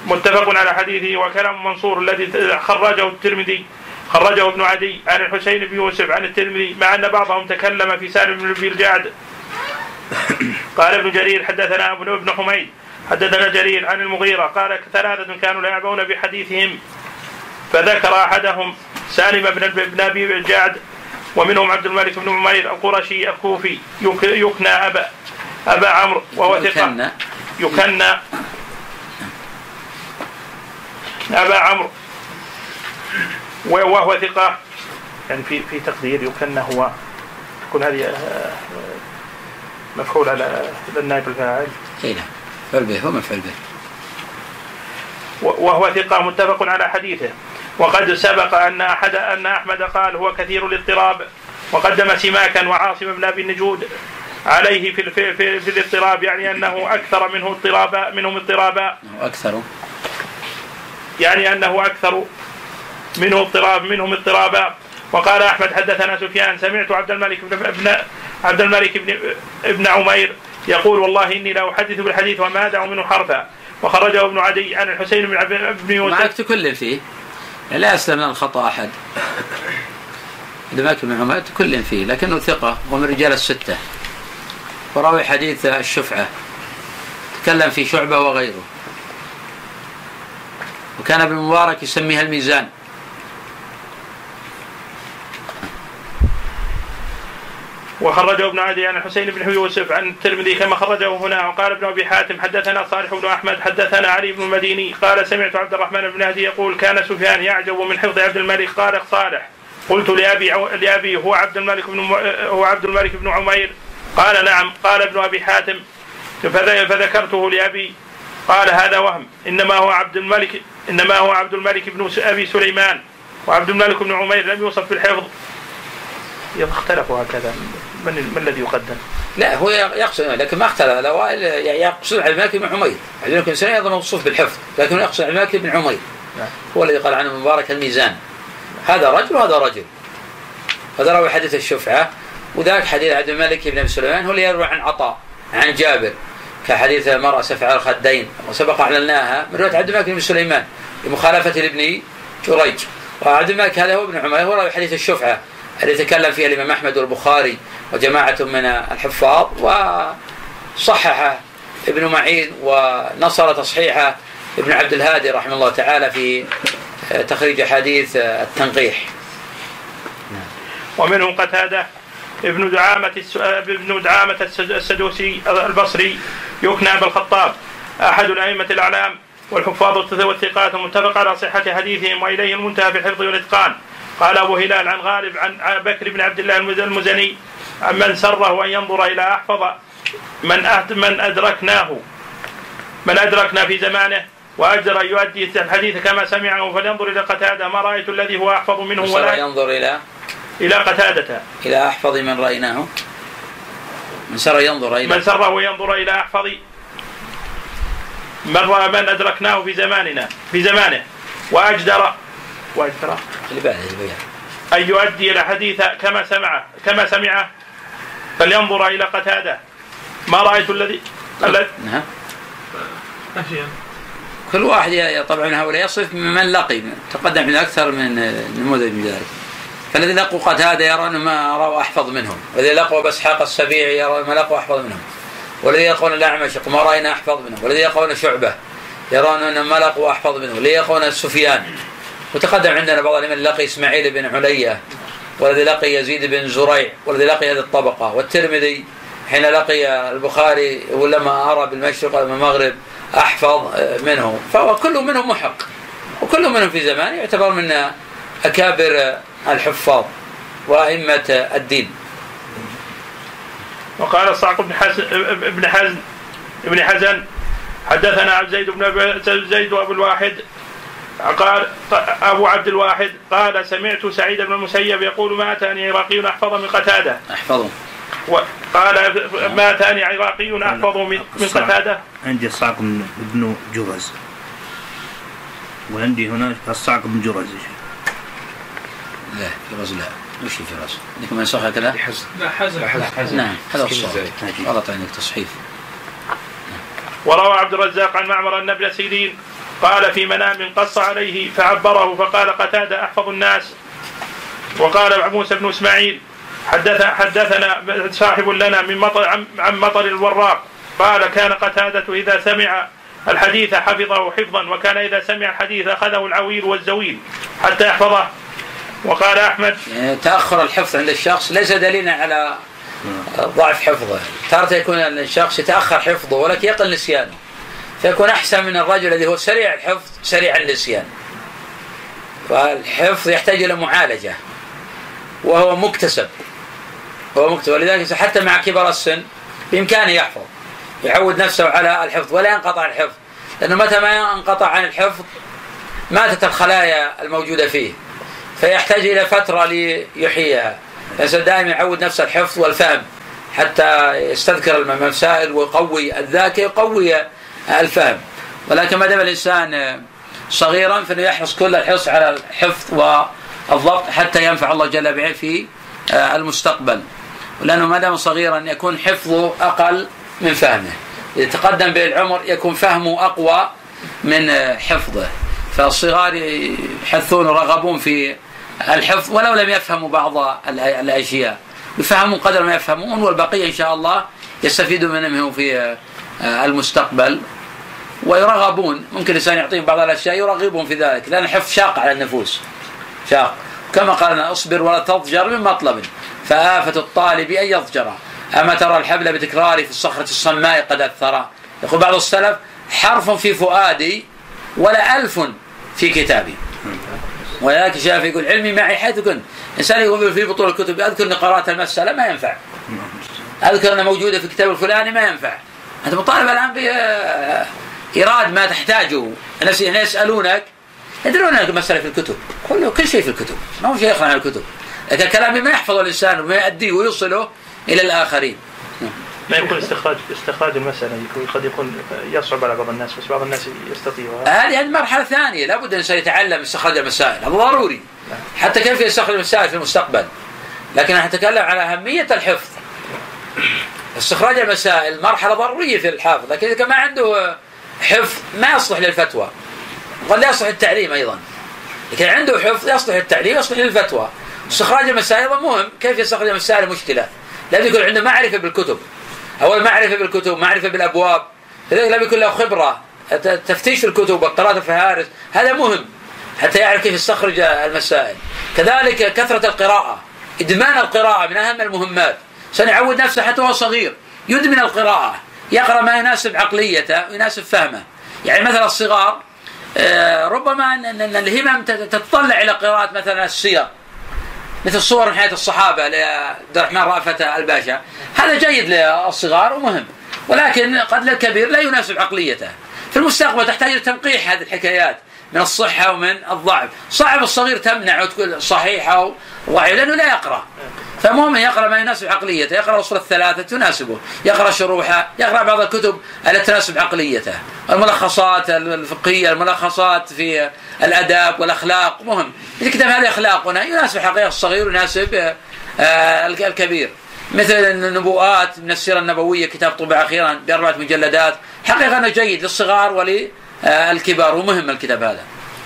متفق على حديثه وكلام منصور الذي خرجه الترمذي خرجه ابن عدي عن الحسين بن يوسف عن الترمذي مع أن بعضهم تكلم في سالم بن أبي الجعد. قال ابن جرير حدثنا ابن ابن حميد حدثنا جرير عن المغيرة قال ثلاثة كانوا لا يعبون بحديثهم فذكر أحدهم سالم بن ابن أبي الجعد ومنهم عبد الملك بن عمير القرشي الكوفي يكنى أبا أبا عمرو وهو ثقة. يكنى. أبا عمرو. وهو ثقة. يعني في في تقدير يكن هو تكون هذه آه، مفعول على النائب الفاعل. اي نعم. مفعول به هو مفعول به. وهو ثقة متفق على حديثه. وقد سبق أن أحد أن أحمد قال هو كثير الاضطراب. وقدم سماكا وعاصم بن أبي النجود عليه في في, في, في الاضطراب يعني أنه أكثر منه اضطرابا منهم اضطرابا. أكثر. يعني أنه أكثر منه اضطراب منهم اضطرابا. وقال أحمد حدثنا سفيان سمعت عبد الملك بن عبد الملك بن ابن عمير يقول والله إني لا أحدث بالحديث وما أدع منه حرفا. وخرجه ابن عدي عن الحسين بن بن يوسف معك تكلم فيه. لا يسلم من الخطا أحد. عبد الملك بن عمير تكلم فيه لكنه ثقة ومن رجال الستة. وراوي حديث الشفعة. تكلم في شعبة وغيره. وكان ابن مبارك يسميها الميزان. وخرجه ابن عدي عن الحسين بن يوسف عن الترمذي كما خرجه هنا. وقال ابن أبي حاتم حدثنا صالح بن أحمد حدثنا علي بن المديني. قال سمعت عبد الرحمن بن هدي يقول كان سفيان يعجب من حفظ عبد الملك. قال صالح. قلت لأبي لأبي هو عبد الملك بن هو عبد الملك بن عمير. قال نعم. قال ابن أبي حاتم فذكرته لأبي. قال هذا وهم. إنما هو عبد الملك إنما هو عبد الملك بن أبي سليمان. وعبد الملك بن عمير لم يوصف بالحفظ. اختلفوا هكذا. من ما الذي يقدم؟ لا هو يقصد لكن ما اختلف الاوائل يقصد عبد الملك بن عمير. عبد الملك بن سليمان أيضا موصوف بالحفظ لكن يقصد عبد الملك بن عمير. نعم. هو الذي قال عنه مبارك الميزان. هذا رجل وهذا رجل. هذا راوي حديث الشفعة وذاك حديث عبد الملك بن أبي سليمان هو اللي يروي عن عطاء عن جابر. كحديث المرأة سفع الخدين وسبق أعلناها من رواية عبد الملك بن سليمان لمخالفة لابن جريج. وعبد الملك هذا هو ابن عمر هو راوي حديث الشفعة. الذي تكلم فيها الإمام أحمد والبخاري وجماعة من الحفاظ وصحح ابن معين ونصر تصحيحه ابن عبد الهادي رحمه الله تعالى في تخريج حديث التنقيح. ومنهم قتادة ابن دعامة ابن دعامة السدوسي البصري يكنى أبا الخطاب أحد الأئمة الأعلام والحفاظ والثقات المتفق على صحة حديثهم وإليه المنتهى في الحفظ والإتقان. قال أبو هلال عن غالب عن بكر بن عبد الله المزني من سره أن ينظر إلى أحفظ من من أدركناه من أدركنا في زمانه وأجدر أن يؤدي الحديث كما سمعه فلينظر إلى قتادة ما رأيت الذي هو أحفظ منه ولا ولا ينظر إلى إلى قتادة. إلى أحفظ من رأيناه. من سر ينظر إلى من سره ينظر إلى أحفظ من رأى من أدركناه في زماننا في زمانه وأجدر بعده أن يؤدي الحديث كما سمعه كما سمعه فلينظر إلى قتادة. ما رأيت الذي الذي نعم. كل واحد طبعا هؤلاء يصف من لقي تقدم عندنا أكثر من نموذج من ذلك. فالذي لقوا قتادة يرون ما رأوا أحفظ منهم. والذي لقوا باسحاق السبيعي يرون ما لقوا أحفظ منهم. والذي يقول الأعمش يقول ما رأينا أحفظ منهم. والذي يقول شعبة يرون ان ما لقوا أحفظ منهم. والذي يقول سفيان وتقدم عندنا بعض الأئمة لقي إسماعيل بن علية والذي لقي يزيد بن زريع والذي لقي هذه الطبقة والترمذي حين لقي البخاري ولما أرى بالمشرق والمغرب أحفظ منه فهو كل منهم محق وكل منهم في زمان يعتبر من أكابر الحفاظ وأئمة الدين. وقال الصعق بن حزن ابن حزن ابن حزن حدثنا عبد زيد بن زيد وأبو الواحد قال أبو عبد الواحد قال سمعت سعيد بن المسيب يقول ما أتاني عراقي أحفظ من قتادة. احفظهم قال ما أتاني عراقي أحفظ من من قتادة. عندي الصعق بن ابن جرز. وعندي هناك الصعق بن جرز. يا شيخ. لا فراس لا. وش فراس؟ عندك من صح كذا؟ لا حزن. نعم هذا هو الصواب غلط عندك تصحيف وروى عبد الرزاق عن معمر أن ابن سيرين قال في منام قص عليه فعبره فقال قتادة أحفظ الناس. وقال موسى بن إسماعيل حدث حدثنا صاحب لنا من مطر عن, مطر الوراق. قال كان قتادة إذا سمع الحديث حفظه حفظا وكان إذا سمع الحديث أخذه العويل والزويل حتى يحفظه وقال أحمد يعني تأخر الحفظ عند الشخص ليس دليلا على ضعف حفظه. تارة يكون الشخص يتأخر حفظه ولكن يقل نسيانه. فيكون أحسن من الرجل الذي هو سريع الحفظ سريع النسيان. فالحفظ يحتاج إلى معالجة وهو مكتسب. هو مكتسب. ولذلك حتى مع كبر السن بإمكانه يحفظ يعود نفسه على الحفظ ولا ينقطع الحفظ. لأنه متى ما انقطع عن الحفظ ماتت الخلايا الموجودة فيه. فيحتاج إلى فترة ليحييها. الإنسان دائما يعود نفسه الحفظ والفهم حتى يستذكر المسائل ويقوي الذاكرة يقوي الفهم. ولكن ما دام الإنسان صغيرا فإنه يحرص كل الحرص على الحفظ والضبط حتى ينفع الله جل وعلا في المستقبل. لأنه ما دام صغيرا يكون حفظه أقل من فهمه. اذا تقدم به العمر يكون فهمه أقوى من حفظه. فالصغار يحثون ورغبون في الحفظ ولو لم يفهموا بعض الأشياء. يفهمون قدر ما يفهمون والبقية إن شاء الله يستفيدون منه في المستقبل. ويرغبون. ممكن الإنسان يعطيهم بعض الأشياء يرغبهم في ذلك. لأن الحفظ شاق على النفوس. شاق. كما قال أصبر ولا تضجر من مطلب. فآفة الطالب أن يضجر. أما ترى الحبل بتكراري في الصخرة الصماء قد أثرا يقول بعض السلف حرف في فؤادي ولا ألف في كتابي. ولذلك الشافعي يقول علمي معي حيث كنت. إنسان يقول في بطول الكتب أذكر أني قرأت المسألة. ما ينفع. أذكر أنها موجودة في الكتاب الفلاني ما ينفع. أنت مطالب الآن بإيراد ما تحتاجه. الناس يسألونك يدرون أنك مسألة في الكتب. كله كل شيء في الكتب. ما هو شيء يخرج عن الكتب. لكن كلامي ما يحفظه الإنسان وما يؤديه ويوصله إلى الآخرين. ما يكون استخراج استخراج المسألة؟ يكون قد يكون يصعب على بعض الناس بس بعض الناس يستطيعها هذه هذه مرحلة ثانية. لابد الإنسان يتعلم استخراج المسائل. هذا ضروري. حتى كيف يستخرج المسائل في المستقبل؟ لكن أنا أتكلم على أهمية الحفظ. استخراج المسائل مرحلة ضرورية في الحافظ لكن إذا ما عنده حفظ ما يصلح للفتوى. قد لا يصلح للتعليم أيضا. لكن عنده حفظ يصلح للتعليم يصلح للفتوى. استخراج المسائل أيضا مهم. كيف يستخرج المسائل؟ مشكلة. لازم يكون عنده معرفة بالكتب. أول معرفة بالكتب معرفة بالأبواب. لذلك لازم يكون له خبرة تفتيش الكتب وقراءة الفهارس. هذا مهم حتى يعرف كيف يستخرج المسائل. كذلك كثرة القراءة. إدمان القراءة من أهم المهمات. سنعود نفسه حتى وهو صغير. يدمن القراءة. يقرأ ما يناسب عقليته ويناسب فهمه. يعني مثلا الصغار ربما أن الهمم تتطلع إلى قراءة مثلا السير. مثل صور من حياة الصحابة لعبد الرحمن رأفة الباشا. هذا جيد للصغار ومهم. ولكن قد للكبير لا يناسب عقليته. في المستقبل تحتاج إلى تنقيح هذه الحكايات. من الصحة ومن الضعف. صعب الصغير تمنع وتقول صحيحه أو ضعيفه لأنه لا يقرأ. فمهم يقرأ ما يناسب عقليته يقرأ الاصول الثلاثة تناسبه. يقرأ شروحها يقرأ بعض الكتب التي تناسب عقليته. الملخصات الفقهية الملخصات في الأداب والأخلاق مهم. الكتاب هذا أخلاقنا يناسب حقيقة الصغير ويناسب آه، الكبير. مثل النبوءات من السيرة النبوية كتاب طبع أخيرا بأربعة مجلدات. حقيقة أنه جيد للصغار وللكبار ومهم الكتاب هذا.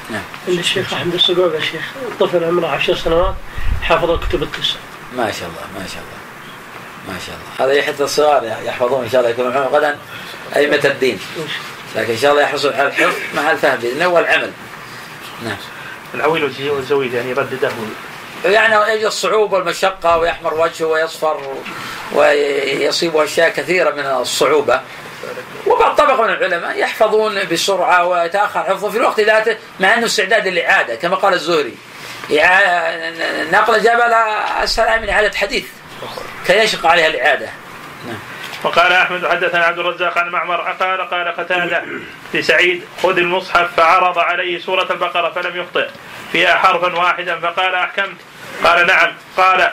نعم. الشيخ أحمد الصقوع يا شيخ طفل عمره عشر سنوات حفظ الكتب التسع. ما شاء الله ما شاء الله ما شاء الله. هذا يحث الصغار يحفظون إن شاء الله يكونون غدا أئمة الدين. لكن إن شاء الله يحرصون على الحفظ مع الفهم باذن الله والعمل نعم. العويل والزويد يعني يردده. يعني يجد الصعوبة والمشقة ويحمر وجهه ويصفر ويصيبه أشياء كثيرة من الصعوبة. وبعض طبقة من العلماء يحفظون بسرعة ويتأخر حفظه في الوقت ذاته مع أنه استعداد للإعادة كما قال الزهري. نقل جبل أسهل من إعادة حديث. كي يشق عليها الإعادة. نعم. وقال أحمد حدثنا عبد الرزاق عن معمر قال قال قتادة لسعيد خذ المصحف فعرض عليه سورة البقرة فلم يخطئ فيها حرفا واحدا فقال أحكمت. قال نعم. قال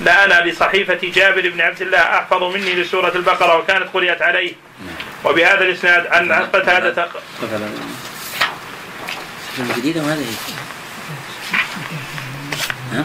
لأنا لصحيفة جابر بن عبد الله أحفظ مني لسورة البقرة وكانت قرئت عليه. وبهذا الإسناد عن قتادة جديدة وهذه؟ ها؟